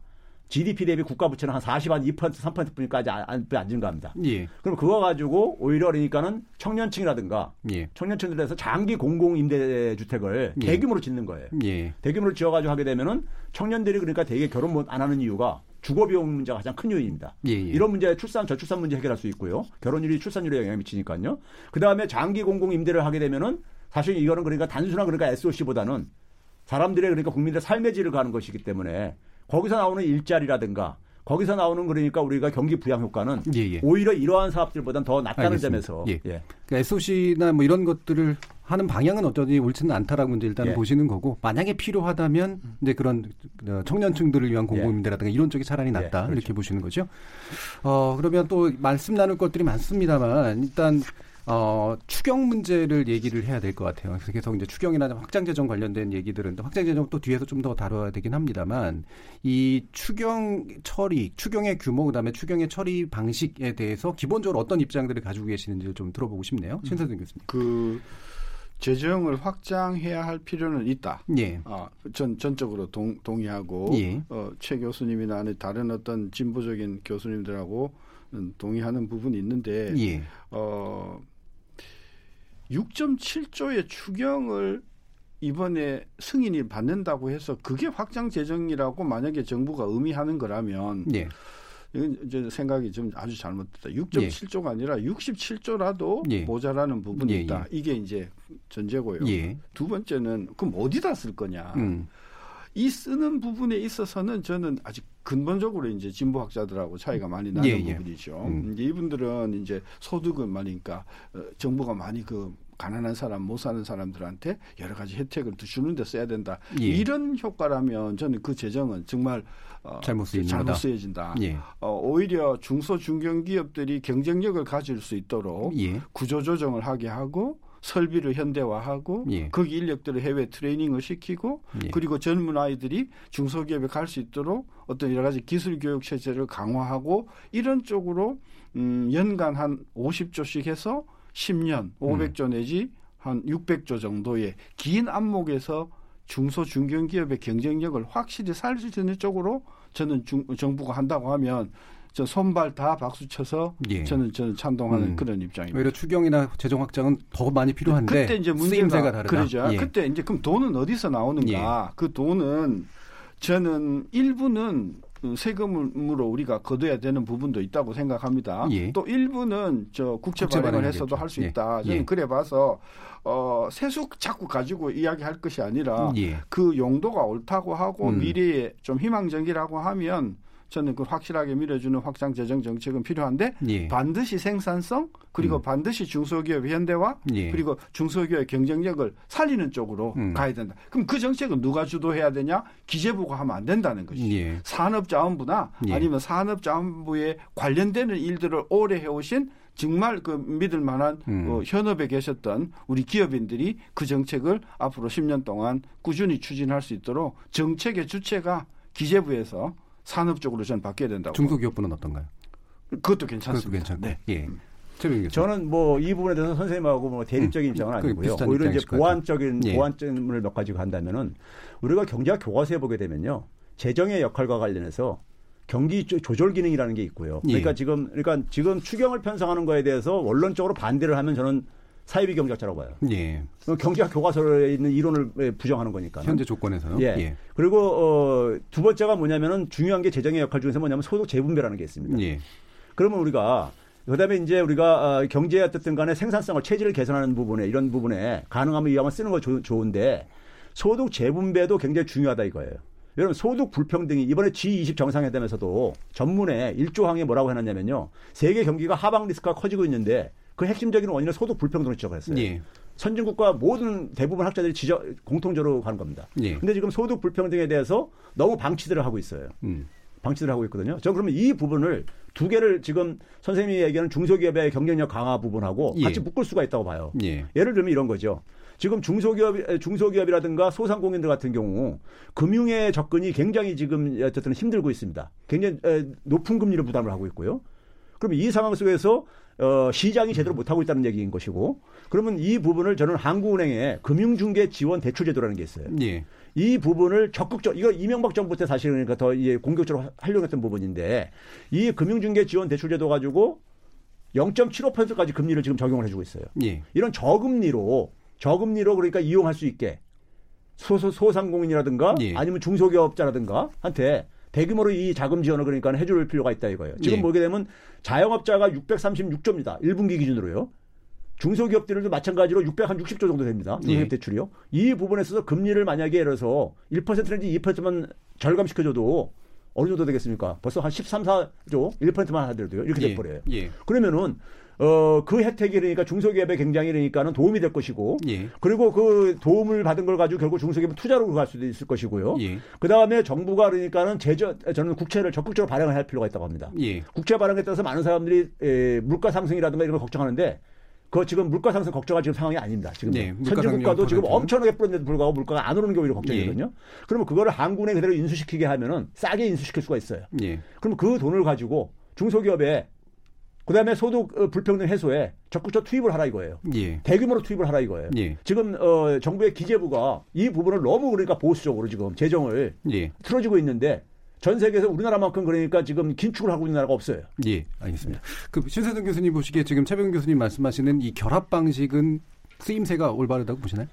GDP 대비 국가 부채는 한 40, 한 2%, 3%뿐이까지 안, 안, 안 증가합니다. 예. 그럼 그거 가지고 오히려 그러니까는 청년층이라든가 예. 청년층들에서 장기 공공 임대 주택을 예. 대규모로 짓는 거예요. 예. 대규모로 지어가지고 하게 되면은 청년들이 그러니까 되게 결혼 안 하는 이유가 주거 비용 문제가 가장 큰 요인입니다. 예, 예. 이런 문제 출산 저출산 문제 해결할 수 있고요. 결혼율이 출산율에 영향을 미치니까요. 그다음에 장기 공공 임대를 하게 되면은 사실 이거는 그러니까 단순한 그러니까 SOC보다는 사람들의 그러니까 국민들의 삶의 질을 가는 것이기 때문에 거기서 나오는 일자리라든가 거기서 나오는 그러니까 우리가 경기 부양 효과는 예, 예. 오히려 이러한 사업들보다는 더 낫다는 알겠습니다. 점에서 예. 예. 그러니까 SOC나 뭐 이런 것들을 하는 방향은 어떠니 옳지는 않다라고 이제 일단은 예. 보시는 거고 만약에 필요하다면 이제 그런 어, 청년층들을 위한 공공임대라든가 이런 쪽이 차라리 낫다 예, 그렇죠. 이렇게 보시는 거죠. 어 그러면 또 말씀 나눌 것들이 많습니다만 일단 어, 추경 문제를 얘기를 해야 될 것 같아요. 그래서 이제 추경이나 확장 재정 관련된 얘기들은 확장 재정 또 뒤에서 좀 더 다뤄야 되긴 합니다만 이 추경 처리, 추경의 규모 그다음에 추경의 처리 방식에 대해서 기본적으로 어떤 입장들을 가지고 계시는지를 좀 들어보고 싶네요. 음. 신선생 교수님. 그 재정을 확장해야 할 필요는 있다. 예. 어, 전 전적으로 동, 동의하고 예. 어, 최 교수님이나 다른 어떤 진보적인 교수님들하고 동의하는 부분이 있는데 예. 어 6.7조의 추경을 이번에 승인이 받는다고 해서 그게 확장 재정이라고 만약에 정부가 의미하는 거라면 예. 이건 이제 생각이 좀 아주 잘못됐다. 6.7조가 예. 아니라 67조라도 예. 모자라는 부분이 예, 있다. 예. 이게 이제 전제고요. 예. 두 번째는 그럼 어디다 쓸 거냐. 음. 이 쓰는 부분에 있어서는 저는 아직 근본적으로 이제 진보학자들하고 차이가 많이 나는 예, 부분이죠. 음. 이분들은 이제 소득은 많으니까 어, 정부가 많이 그 가난한 사람 못 사는 사람들한테 여러 가지 혜택을 주는 데 써야 된다. 예. 이런 효과라면 저는 그 재정은 정말 어, 잘못, 잘못 쓰여진다. 예. 어, 오히려 중소 중견 기업들이 경쟁력을 가질 수 있도록 예. 구조 조정을 하게 하고 설비를 현대화하고 예. 그 인력들을 해외 트레이닝을 시키고 예. 그리고 젊은 아이들이 중소기업에 갈 수 있도록 어떤 여러 가지 기술 교육 체제를 강화하고 이런 쪽으로 음 연간 한 50조씩 해서 10년 500조 음. 내지 한 600조 정도의 긴 안목에서 중소 중견 기업의 경쟁력을 확실히 살릴 수 있는 쪽으로 저는 중, 정부가 한다고 하면 저 손발 다 박수 쳐서 예. 저는 저는 찬동하는 음. 그런 입장입니다. 오히려 추경이나 재정 확장은 더 많이 필요한데 그때 이제 문제가 다르다. 그러죠. 예. 그때 이제 그럼 돈은 어디서 나오는가? 예. 그 돈은 저는 일부는 세금으로 우리가 거둬야 되는 부분도 있다고 생각합니다. 예. 또 일부는 저 국채, 국채 발행을 해서도 할 수 있다. 예. 저는 예. 그래 봐서 어 세수 자꾸 가지고 이야기할 것이 아니라 예. 그 용도가 옳다고 하고 음. 미래에 좀 희망적이라고 하면 저는 그 확실하게 밀어주는 확장 재정 정책은 필요한데 예. 반드시 생산성 그리고 음. 반드시 중소기업 현대화 예. 그리고 중소기업의 경쟁력을 살리는 쪽으로 음. 가야 된다. 그럼 그 정책은 누가 주도해야 되냐? 기재부가 하면 안 된다는 것이죠. 예. 산업자원부나 예. 아니면 산업자원부에 관련되는 일들을 오래 해오신 정말 그 믿을 만한 음. 어, 현업에 계셨던 우리 기업인들이 그 정책을 앞으로 10년 동안 꾸준히 추진할 수 있도록 정책의 주체가 기재부에서 산업 적으로 저는 바뀌어야 된다고. 중소기업부는 어떤가요? 그것도 괜찮습니다. 그것도. 네. 예. 저는 뭐 이 부분에 대해서 선생님하고 뭐 대립적인 음. 입장은 아니고요. 오히려 이제 보완적인 예. 보완점을 몇 가지 간다면은 우리가 경제학 교과서에 보게 되면요. 재정의 역할과 관련해서 경기 조절 기능이라는 게 있고요. 예. 그러니까 지금 그러니까 지금 추경을 편성하는 거에 대해서 원론적으로 반대를 하면 저는 사회비 경제학자라고 봐요. 예. 경제학 교과서에 있는 이론을 부정하는 거니까. 현재 조건에서요. 예. 예. 그리고 어, 두 번째가 뭐냐면은 중요한 게 재정의 역할 중에서 뭐냐면 소득 재분배라는 게 있습니다. 예. 그러면 우리가 그다음에 이제 우리가 어, 경제에 어쨌든 간에 생산성을 체질을 개선하는 부분에 이런 부분에 가능하면 이왕을 쓰는 거 조, 좋은데 소득 재분배도 굉장히 중요하다 이거예요. 여러분 소득 불평등이 이번에 G20 정상회담에서도 전문에 1조 항에 뭐라고 해놨냐면요. 세계 경기가 하방 리스크가 커지고 있는데 그 핵심적인 원인은 소득 불평등을 지적했어요. 예. 선진국과 모든 대부분 학자들이 지적 공통적으로 가는 겁니다. 예. 근데 지금 소득 불평등에 대해서 너무 방치들을 하고 있어요. 음. 방치를 하고 있거든요. 저 그러면 이 부분을 두 개를 지금 선생님이 얘기하는 중소기업의 경쟁력 강화 부분하고 예. 같이 묶을 수가 있다고 봐요. 예. 예를 들면 이런 거죠. 지금 중소기업 중소기업이라든가 소상공인들 같은 경우 금융의 접근이 굉장히 지금 어쨌든 힘들고 있습니다. 굉장히 높은 금리를 부담을 하고 있고요. 그럼 이 상황 속에서 어, 시장이 제대로 못하고 있다는 얘기인 것이고 그러면 이 부분을 저는 한국은행의 금융중개 지원 대출 제도라는 게 있어요. 예. 이 부분을 적극적 이거 이명박 정부 때 사실은 그러니까 더 이제 공격적으로 활용했던 부분인데 이 금융중개 지원 대출 제도 가지고 0.75%까지 금리를 지금 적용을 해주고 있어요. 예. 이런 저금리로 저금리로 그러니까 이용할 수 있게 소소 소상공인이라든가 예. 아니면 중소기업자라든가 한테 대규모로 이 자금 지원을 그러니까 해줄 필요가 있다 이거예요. 지금 예. 보게 되면 자영업자가 636조입니다. 1분기 기준으로요. 중소기업들도 마찬가지로 660조 정도 됩니다. 중소기업 예. 대출이요. 이 부분에 있어서 금리를 만약에 예를 들어서 1%내지 2%만 절감시켜줘도 어느 정도 되겠습니까? 벌써 한 13, 4조 1%만 하더라도요. 이렇게 예. 돼버려요. 예. 그러면은 어, 그 혜택이 그러니까 중소기업에 굉장히 그러니까는 도움이 될 것이고, 예. 그리고 그 도움을 받은 걸 가지고 결국 중소기업은 투자로 갈 수도 있을 것이고요. 예. 그 다음에 정부가 그러니까는 제저, 저는 국채를 적극적으로 발행을 할 필요가 있다고 합니다. 예. 국채 발행에 따라서 많은 사람들이 에, 물가 상승이라든가 이런 걸 걱정하는데, 그 지금 물가 상승 걱정할 지금 상황이 아닙니다. 지금 네, 선진 국가도 지금 엄청나게 뿌렸는데도 불구하고 물가가 안 오르는 게 오히려 걱정이거든요. 예. 그러면 그거를 한국에 그대로 인수시키게 하면은 싸게 인수시킬 수가 있어요. 예. 그럼 그 돈을 가지고 중소기업에 그다음에 소득 어, 불평등 해소에 적극적 투입을 하라 이거예요. 예. 대규모로 투입을 하라 이거예요. 예. 지금 어, 정부의 기재부가 이 부분을 너무 그러니까 보수적으로 지금 재정을 예. 틀어지고 있는데 전 세계에서 우리나라만큼 그러니까 지금 긴축을 하고 있는 나라가 없어요. 예, 알겠습니다. 그 신세동 교수님 보시기에 지금 최병 교수님 말씀하시는 이 결합 방식은 쓰임새가 올바르다고 보시나요?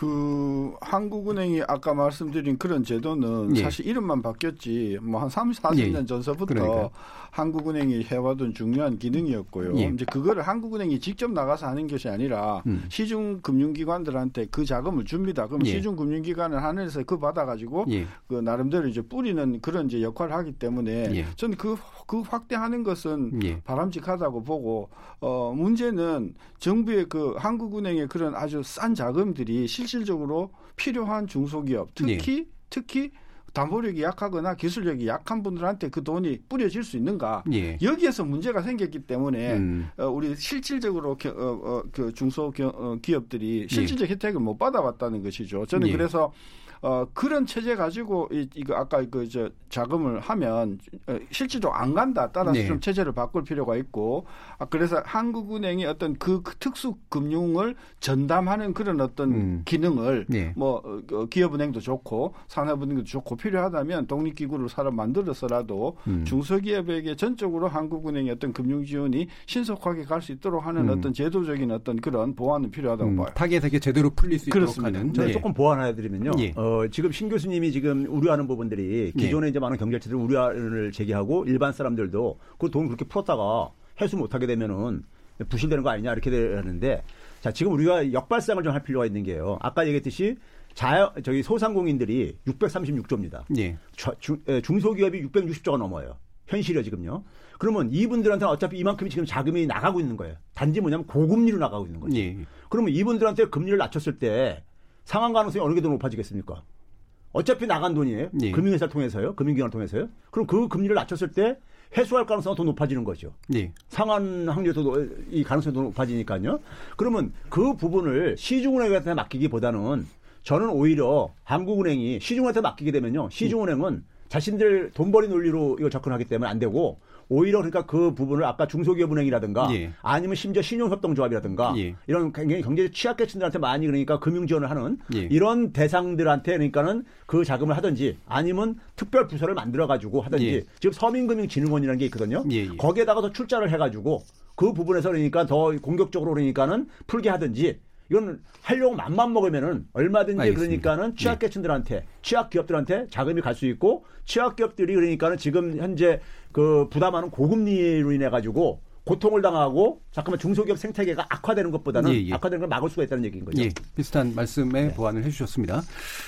그 한국은행이 아까 말씀드린 그런 제도는 예. 사실 이름만 바뀌었지 뭐 한 3, 40년 예. 전서부터 그러니까. 한국은행이 해와던 중요한 기능이었고요. 예. 이제 그거를 한국은행이 직접 나가서 하는 것이 아니라 음. 시중 금융기관들한테 그 자금을 줍니다. 그럼 예. 시중 금융기관을 하늘에서 그 받아가지고 예. 그 나름대로 이제 뿌리는 그런 이제 역할을 하기 때문에 예. 저는 그, 그 확대하는 것은 바람직하다고 보고 어 문제는 정부의 그 한국은행의 그런 아주 싼 자금들이 실질적으로 필요한 중소기업 특히 네. 특히 담보력이 약하거나 기술력이 약한 분들한테 그 돈이 뿌려질 수 있는가 예. 여기에서 문제가 생겼기 때문에 음. 어, 우리 실질적으로 겨, 어, 어, 그 중소 어, 기업들이 실질적 예. 혜택을 못 받아봤다는 것이죠. 저는 예. 그래서 어, 그런 체제 가지고 이, 이거 아까 그 저 자금을 하면 어, 실질적으로 안 간다. 따라서 네. 좀 체제를 바꿀 필요가 있고 아, 그래서 한국은행이 어떤 그, 그 특수 금융을 전담하는 그런 어떤 음. 기능을 네. 뭐 어, 기업은행도 좋고 산업은행도 좋고 필요하다면 독립기구를 사람 만들어서라도 음. 중소기업에게 전적으로 한국은행의 어떤 금융 지원이 신속하게 갈 수 있도록 하는 음. 어떤 제도적인 어떤 그런 보완은 필요하다고 음. 봐요. 타겟에게 제대로 풀릴 수 있도록 그렇습니다. 하는. 네. 조금 보완 해드리면요. 예. 어, 어, 지금 신 교수님이 지금 우려하는 부분들이 네. 기존에 네. 이제 많은 경제체들 우려를 제기하고 일반 사람들도 그 돈 그렇게 풀었다가 해수 못하게 되면은 부실되는 거 아니냐 이렇게 되는데 자 지금 우리가 역발상을 좀 할 필요가 있는 게요. 아까 얘기했듯이 자 저기 소상공인들이 636조입니다. 네. 중, 중소기업이 660조가 넘어요. 현실이요 지금요. 그러면 이분들한테는 어차피 이만큼이 지금 자금이 나가고 있는 거예요. 단지 뭐냐면 고금리로 나가고 있는 거죠. 네. 그러면 이분들한테 금리를 낮췄을 때 상환 가능성이 어느 게 더 높아지겠습니까? 어차피 나간 돈이에요. 예. 금융회사를 통해서요. 금융기관을 통해서요. 그럼 그 금리를 낮췄을 때 회수할 가능성이 더 높아지는 거죠. 예. 상환 확률도 이 가능성이 더 높아지니까요. 그러면 그 부분을 시중은행한테 맡기기보다는 저는 오히려 한국은행이 시중은행한테 맡기게 되면요. 시중은행은 자신들 돈 벌이 논리로 이걸 접근하기 때문에 안 되고 오히려 그러니까 그 부분을 아까 중소기업은행이라든가 예. 아니면 심지어 신용협동조합이라든가 예. 이런 굉장히 경제 취약계층들한테 많이 그러니까 금융 지원을 하는 예. 이런 대상들한테 그러니까는 그 자금을 하든지 아니면 특별 부서를 만들어 가지고 하든지 예. 지금 서민금융진흥원이라는 게 있거든요. 예, 예. 거기에다가 더 출자를 해가지고 그 부분에서 그러니까 더 공격적으로 그러니까는 풀게 하든지 이건 하려고 맘만 먹으면은 얼마든지 알겠습니다. 그러니까는 취약계층들한테 네. 취약 기업들한테 자금이 갈 수 있고 취약 기업들이 그러니까는 지금 현재 그 부담하는 고금리로 인해 가지고 고통을 당하고 잠깐만 중소기업 생태계가 악화되는 것보다는 예, 예. 악화되는 걸 막을 수가 있다는 얘기인 거죠. 예, 비슷한 말씀에 네. 보완을 해주셨습니다.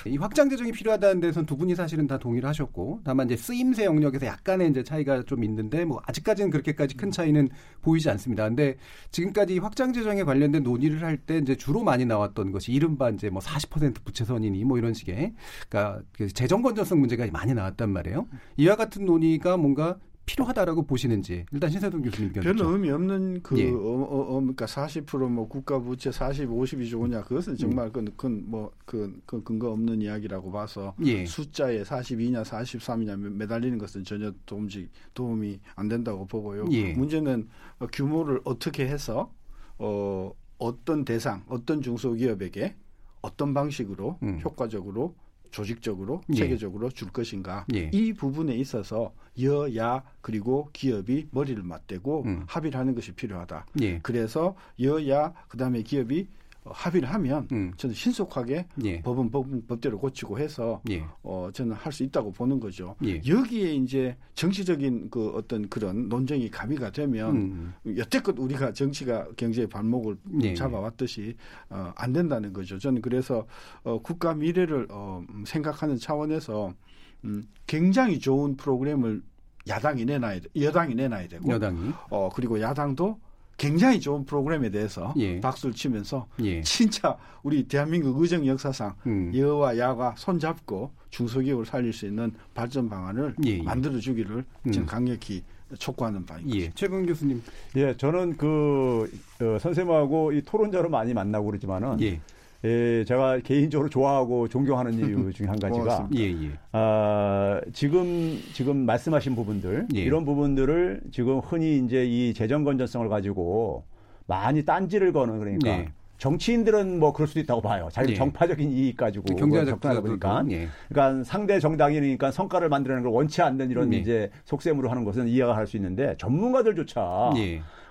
이 확장 재정이 필요하다는 데선 두 분이 사실은 다 동의를 하셨고 다만 이제 쓰임새 영역에서 약간의 이제 차이가 좀 있는데 뭐 아직까지는 그렇게까지 큰 차이는 보이지 않습니다. 근데 지금까지 확장 재정에 관련된 논의를 할 때 이제 주로 많이 나왔던 것이 이른바 이제 뭐 40% 부채선이니 뭐 이런 식의 그러니까 그 재정 건전성 문제가 많이 나왔단 말이에요. 이와 같은 논의가 뭔가 필요하다라고 보시는지 일단 신세동 교수님 별로 의미 없는 그 예. 어, 어, 어, 그러니까 40%뭐 국가 부채 40, 50이 좋으냐 그것은 정말 음. 그건 뭐그 그 근거 없는 이야기라고 봐서 예. 숫자에 42냐 43이냐 매달리는 것은 전혀 도움지 도움이 안 된다고 보고요. 예. 문제는 규모를 어떻게 해서 어 어떤 대상, 어떤 중소기업에게 어떤 방식으로 음. 효과적으로 조직적으로 예. 체계적으로 줄 것인가 예. 이 부분에 있어서 여야 그리고 기업이 머리를 맞대고 음. 합의를 하는 것이 필요하다. 예. 그래서 여야 그다음에 기업이 합의를 하면 음. 저는 신속하게 예. 법은 법, 법대로 고치고 해서 예. 어 저는 할 수 있다고 보는 거죠. 예. 여기에 이제 정치적인 그 어떤 그런 논쟁이 가미가 되면 음. 여태껏 우리가 정치가 경제의 발목을 예. 잡아왔듯이 어, 안 된다는 거죠. 저는 그래서 어, 국가 미래를 어, 생각하는 차원에서 음, 굉장히 좋은 프로그램을 야당이 내놔야 돼, 여당이 내놔야 되고, 여당이. 어 그리고 야당도 굉장히 좋은 프로그램에 대해서 예. 박수를 치면서 예. 진짜 우리 대한민국 의정 역사상 음. 여와 야가 손잡고 중소기업을 살릴 수 있는 발전 방안을 예. 예. 만들어 주기를 음. 지금 강력히 촉구하는 바입니다. 예. 최근 교수님. 예, 저는 그 어, 선생님하고 이 토론자로 많이 만나고 그러지만은 예. 예, 제가 개인적으로 좋아하고 존경하는 이유 중에 한 가지가 예, 예. 아, 지금 지금 말씀하신 부분들 예. 이런 부분들을 지금 흔히 이제 이 재정 건전성을 가지고 많이 딴지를 거는 그러니까 예. 정치인들은 뭐 그럴 수도 있다고 봐요. 자기 예. 정파적인 이익 가지고 그 경제적 접근하다 보니까 예. 그러니까 상대 정당이니까 성과를 만들어내는 걸 원치 않는 이런 예. 이제 속셈으로 하는 것은 이해가 할 수 있는데 전문가들조차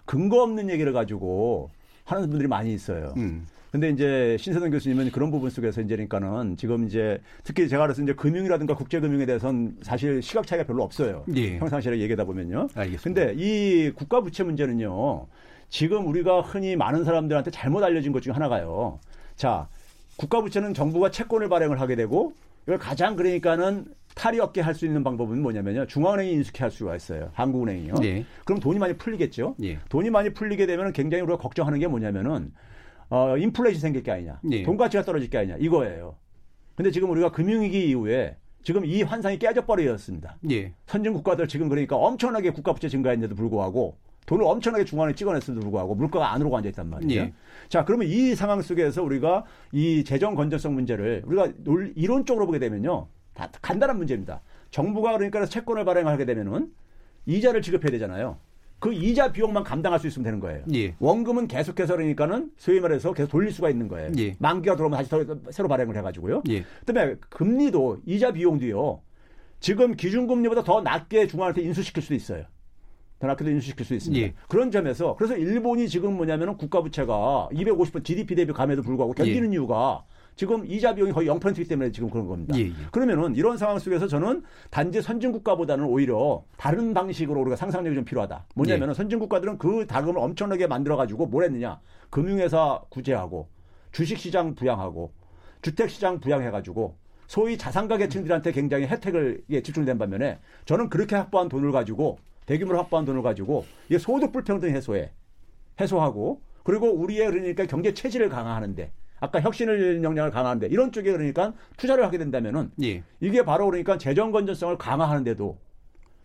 근거 없는 얘기를 가지고 하는 분들이 많이 있어요. 음. 근데 이제 신세동 교수님은 그런 부분 속에서 이제 그러니까는 지금 이제 특히 제가 그래서 이제 금융이라든가 국제금융에 대해서는 사실 시각 차이가 별로 없어요. 예. 평상시에 얘기하다 보면요. 알겠습니다. 근데 이 국가 부채 문제는요. 지금 우리가 흔히 많은 사람들한테 잘못 알려진 것 중에 하나가요. 자, 국가 부채는 정부가 채권을 발행을 하게 되고 이걸 가장 그러니까는 탈이 없게 할 수 있는 방법은 뭐냐면요. 중앙은행이 인수케 할 수가 있어요. 한국은행이요. 네. 그럼 돈이 많이 풀리겠죠. 네. 돈이 많이 풀리게 되면 굉장히 우리가 걱정하는 게 뭐냐면은 어, 인플레이션 생길 게 아니냐. 네. 돈 가치가 떨어질 게 아니냐. 이거예요. 근데 지금 우리가 금융위기 이후에 지금 이 환상이 깨져버렸습니다. 예. 선진 국가들 지금 그러니까 엄청나게 국가 부채 증가했는데도 불구하고 돈을 엄청나게 중앙에 찍어냈음에도 불구하고 물가가 안으로 앉아 있단 말이에요. 예. 자, 그러면 이 상황 속에서 우리가 이 재정 건전성 문제를 우리가 이론적으로 보게 되면요. 다 간단한 문제입니다. 정부가 그러니까 채권을 발행하게 되면은 이자를 지급해야 되잖아요. 그 이자 비용만 감당할 수 있으면 되는 거예요. 예. 원금은 계속해서 그러니까는 소위 말해서 계속 돌릴 수가 있는 거예요. 예. 만기가 들어오면 다시 새로 발행을 해가지고요. 예. 그다음에 금리도 이자 비용도요. 지금 기준금리보다 더 낮게 중앙한테 인수시킬 수도 있어요. 더 낮게도 인수시킬 수 있습니다. 예. 그런 점에서 그래서 일본이 지금 뭐냐면은 국가 부채가 250% GDP 대비 감에도 불구하고 견디는 예. 이유가 지금 이자 비용이 거의 0%이기 때문에 지금 그런 겁니다. 예, 예. 그러면은 이런 상황 속에서 저는 단지 선진 국가보다는 오히려 다른 방식으로 우리가 상상력이 좀 필요하다. 뭐냐면은 예. 선진 국가들은 그 자금을 엄청나게 만들어 가지고 뭘 했느냐? 금융회사 구제하고 주식시장 부양하고 주택시장 부양해 가지고 소위 자산가 계층들한테 굉장히 혜택을 예, 집중된 반면에 저는 그렇게 확보한 돈을 가지고 대규모로 확보한 돈을 가지고 이게 소득 불평등 해소에 해소하고 그리고 우리의 그러니까 경제 체질을 강화하는데 아까 혁신을 역량을 강화하는데 이런 쪽에 그러니까 투자를 하게 된다면은 예. 이게 바로 그러니까 재정 건전성을 강화하는데도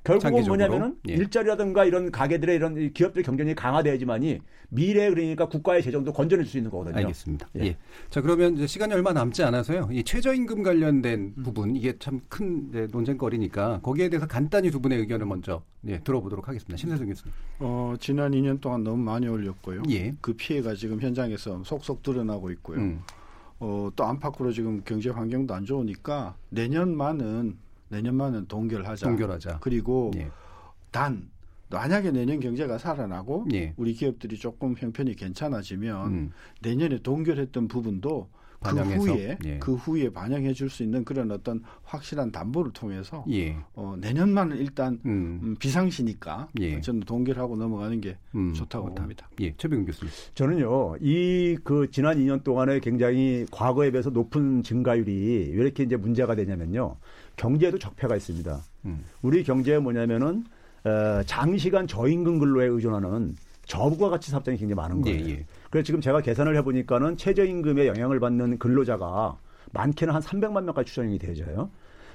결국은 뭐냐면은 예. 일자리라든가 이런 가게들의 이런 기업들 경쟁력이 강화돼야지만이 미래 그러니까 국가의 재정도 건전해질 수 있는 거거든요. 알겠습니다. 예. 예. 자 그러면 이제 시간이 얼마 남지 않아서요. 이 최저임금 관련된 음. 부분 이게 참 큰 논쟁거리니까 거기에 대해서 간단히 두 분의 의견을 먼저 예, 들어보도록 하겠습니다. 신세정 교수님. 어 지난 2년 동안 너무 많이 올렸고요. 예. 그 피해가 지금 현장에서 속속 드러나고 있고요. 음. 어, 또 안팎으로 지금 경제 환경도 안 좋으니까 내년만은 내년만은 동결하자. 동결하자. 그리고 예. 단 만약에 내년 경제가 살아나고 예. 우리 기업들이 조금 형편이 괜찮아지면 음. 내년에 동결했던 부분도 그 후에 예. 그 후에 반영해 줄 수 있는 그런 어떤 확실한 담보를 통해서 예. 어, 내년만은 일단 음. 음 비상시니까 예. 저는 동결 하고 넘어가는 게 음. 좋다고 봅니다. 예, 최병 교수님. 저는요 이 그 지난 2년 동안에 굉장히 과거에 비해서 높은 증가율이 왜 이렇게 이제 문제가 되냐면요 경제에도 적폐가 있습니다. 음. 우리 경제에 뭐냐면은 어, 장시간 저임금 근로에 의존하는 저부가 가치 사업장이 굉장히 많은 거예요. 예, 예. 그래서 지금 제가 계산을 해보니까는 최저임금에 영향을 받는 근로자가 많게는 한 300만 명까지 추정이 되져요.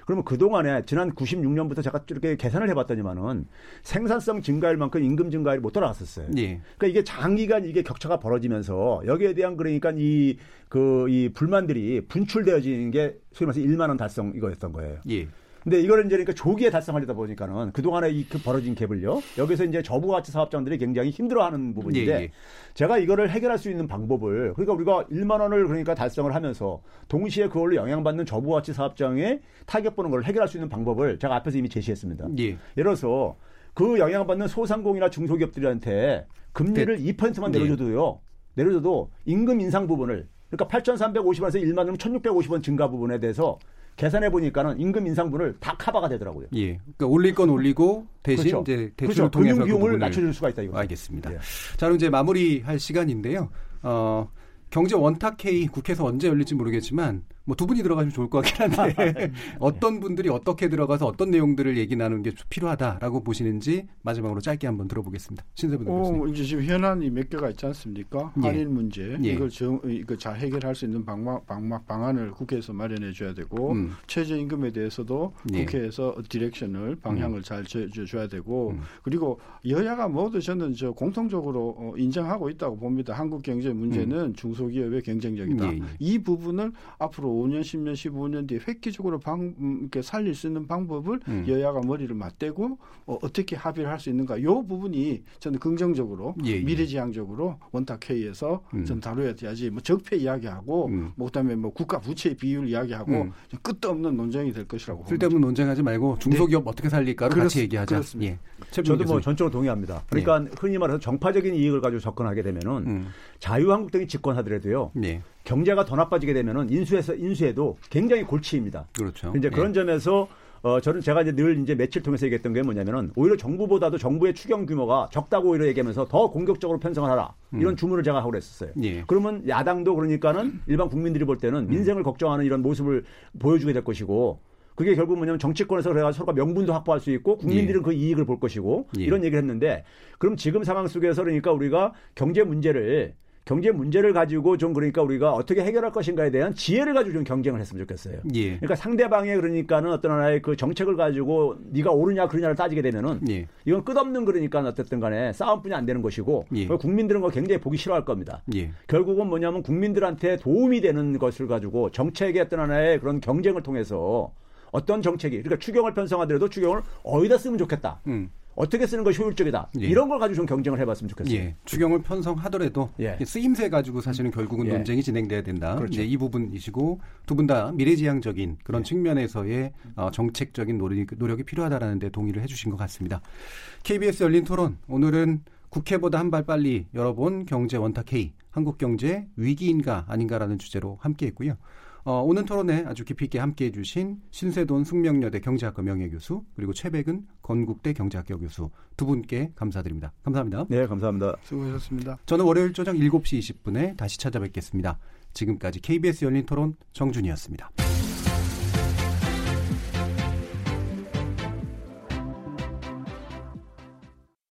그러면 그동안에 지난 96년부터 제가 이렇게 계산을 해봤더니만은 생산성 증가율 만큼 임금 증가율이 못 따라갔었어요. 예. 그러니까 이게 장기간 이게 격차가 벌어지면서 여기에 대한 그러니까 이 그이 그 불만들이 분출되어지는 게 소위 말해서 1만 원 달성 이거였던 거예요. 예. 근데 이거를 이제 그러니까 조기에 달성하려다 보니까는 그동안에 이그 벌어진 갭을요. 여기서 이제 저부가치 사업장들이 굉장히 힘들어하는 부분인데 예, 예. 제가 이거를 해결할 수 있는 방법을 그러니까 우리가 1만 원을 그러니까 달성을 하면서 동시에 그걸로 영향받는 저부가치 사업장에 타격 보는 걸 해결할 수 있는 방법을 제가 앞에서 이미 제시했습니다. 예. 예를 들어서 그 영향받는 소상공이나 중소기업들한테 금리를 네. 2%만 내려줘도요. 내려줘도 임금 인상 부분을 그러니까 8,350원에서 1만 원이면 1,650원 증가 부분에 대해서 계산해 보니까는 임금 인상분을 다 카바가 되더라고요. 예. 그러니까 올릴 건 올리고 대신 그렇죠. 이제 대출을 그렇죠. 통해서 금융 비용을 그 낮춰줄 수가 있다 이거. 알겠습니다. 예. 자, 그럼 이제 마무리할 시간인데요. 어, 경제 원탁 회의 국회에서 언제 열릴지 모르겠지만 뭐 두 분이 들어가시면 좋을 것 같긴 한데 네. 어떤 분들이 어떻게 들어가서 어떤 내용들을 얘기 나누는 게 필요하다라고 보시는지 마지막으로 짧게 한번 들어보겠습니다. 신세분 어, 이제 지금 현안이 몇 개가 있지 않습니까? 예. 한일 문제 예. 이걸 정, 이거 잘 해결할 수 있는 방막, 방막 방안을 국회에서 마련해 줘야 되고 음. 최저임금에 대해서도 예. 국회에서 디렉션을 방향을 음. 잘 줘, 줘야 되고 음. 그리고 여야가 모두 저는 저 공통적으로 어, 인정하고 있다고 봅니다. 한국 경제 문제는 음. 중소기업의 경쟁력이다. 예, 예. 이 부분을 앞으로 5년, 10년, 15년 뒤에 획기적으로 방, 음, 이렇게 살릴 수 있는 방법을 음. 여야가 머리를 맞대고 어, 어떻게 합의를 할 수 있는가. 이 부분이 저는 긍정적으로 예, 예. 미래지향적으로 원탁회의에서 음. 전 다뤄야 돼야지 뭐 적폐 이야기하고 음. 뭐 그다음에 뭐 국가 부채 비율 이야기하고 음. 끝도 없는 논쟁이 될 것이라고 쓸데없는 논쟁하지 말고 중소기업 네. 어떻게 살릴까를 그렇, 같이 얘기하자. 그렇습니다. 예. 저도 뭐 전적으로 동의합니다. 그러니까 네. 흔히 말해서 정파적인 이익을 가지고 접근하게 되면은 음. 자유한국당이 집권하더라도요. 네. 경제가 더 나빠지게 되면은 인수해서 인수해도 굉장히 골치입니다. 그렇죠. 이제 그런 네. 점에서 어, 저는 제가 이제 늘 이제 며칠 통해서 얘기했던 게 뭐냐면은 오히려 정부보다도 정부의 추경 규모가 적다고 오히려 얘기하면서 더 공격적으로 편성을 하라. 음. 이런 주문을 제가 하고 그랬었어요. 예. 그러면 야당도 그러니까는 일반 국민들이 볼 때는 음. 민생을 음. 걱정하는 이런 모습을 보여주게 될 것이고 그게 결국 뭐냐면 정치권에서 그래가 서로가 명분도 확보할 수 있고 국민들은 예. 그 이익을 볼 것이고 예. 이런 얘기를 했는데 그럼 지금 상황 속에서 그러니까 우리가 경제 문제를 경제 문제를 가지고 좀 그러니까 우리가 어떻게 해결할 것인가에 대한 지혜를 가지고 좀 경쟁을 했으면 좋겠어요. 예. 그러니까 상대방의 그러니까는 어떤 하나의 그 정책을 가지고 네가 옳으냐 그러냐를 따지게 되면은 예. 이건 끝없는 그러니까 어쨌든 간에 싸움뿐이 안 되는 것이고 예. 국민들은 거 굉장히 보기 싫어할 겁니다. 예. 결국은 뭐냐면 국민들한테 도움이 되는 것을 가지고 정책의 어떤 하나의 그런 경쟁을 통해서 어떤 정책이 그러니까 추경을 편성하더라도 추경을 어디다 쓰면 좋겠다. 음. 어떻게 쓰는 것이 효율적이다. 예. 이런 걸 가지고 좀 경쟁을 해봤으면 좋겠어요. 예. 추경을 편성하더라도 예. 쓰임새 가지고 사실은 결국은 예. 논쟁이 진행돼야 된다. 그렇죠. 이 부분이시고 두 분 다 미래지향적인 그런 예. 측면에서의 어, 정책적인 노력이, 노력 이 필요하다라는 데 동의를 해주신 것 같습니다. KBS 열린 토론 오늘은 국회보다 한 발 빨리 열어본 경제 원탁 회의 한국 경제 위기인가 아닌가라는 주제로 함께했고요. 어, 오늘 토론에 아주 깊이 있게 함께해 주신 신세돈 숙명여대 경제학과 명예교수 그리고 최백은 건국대 경제학교 교수 두 분께 감사드립니다. 감사합니다. 네, 감사합니다. 수고하셨습니다. 저는 월요일 저녁 7시 20분에 다시 찾아뵙겠습니다. 지금까지 KBS 열린 토론 정준이었습니다.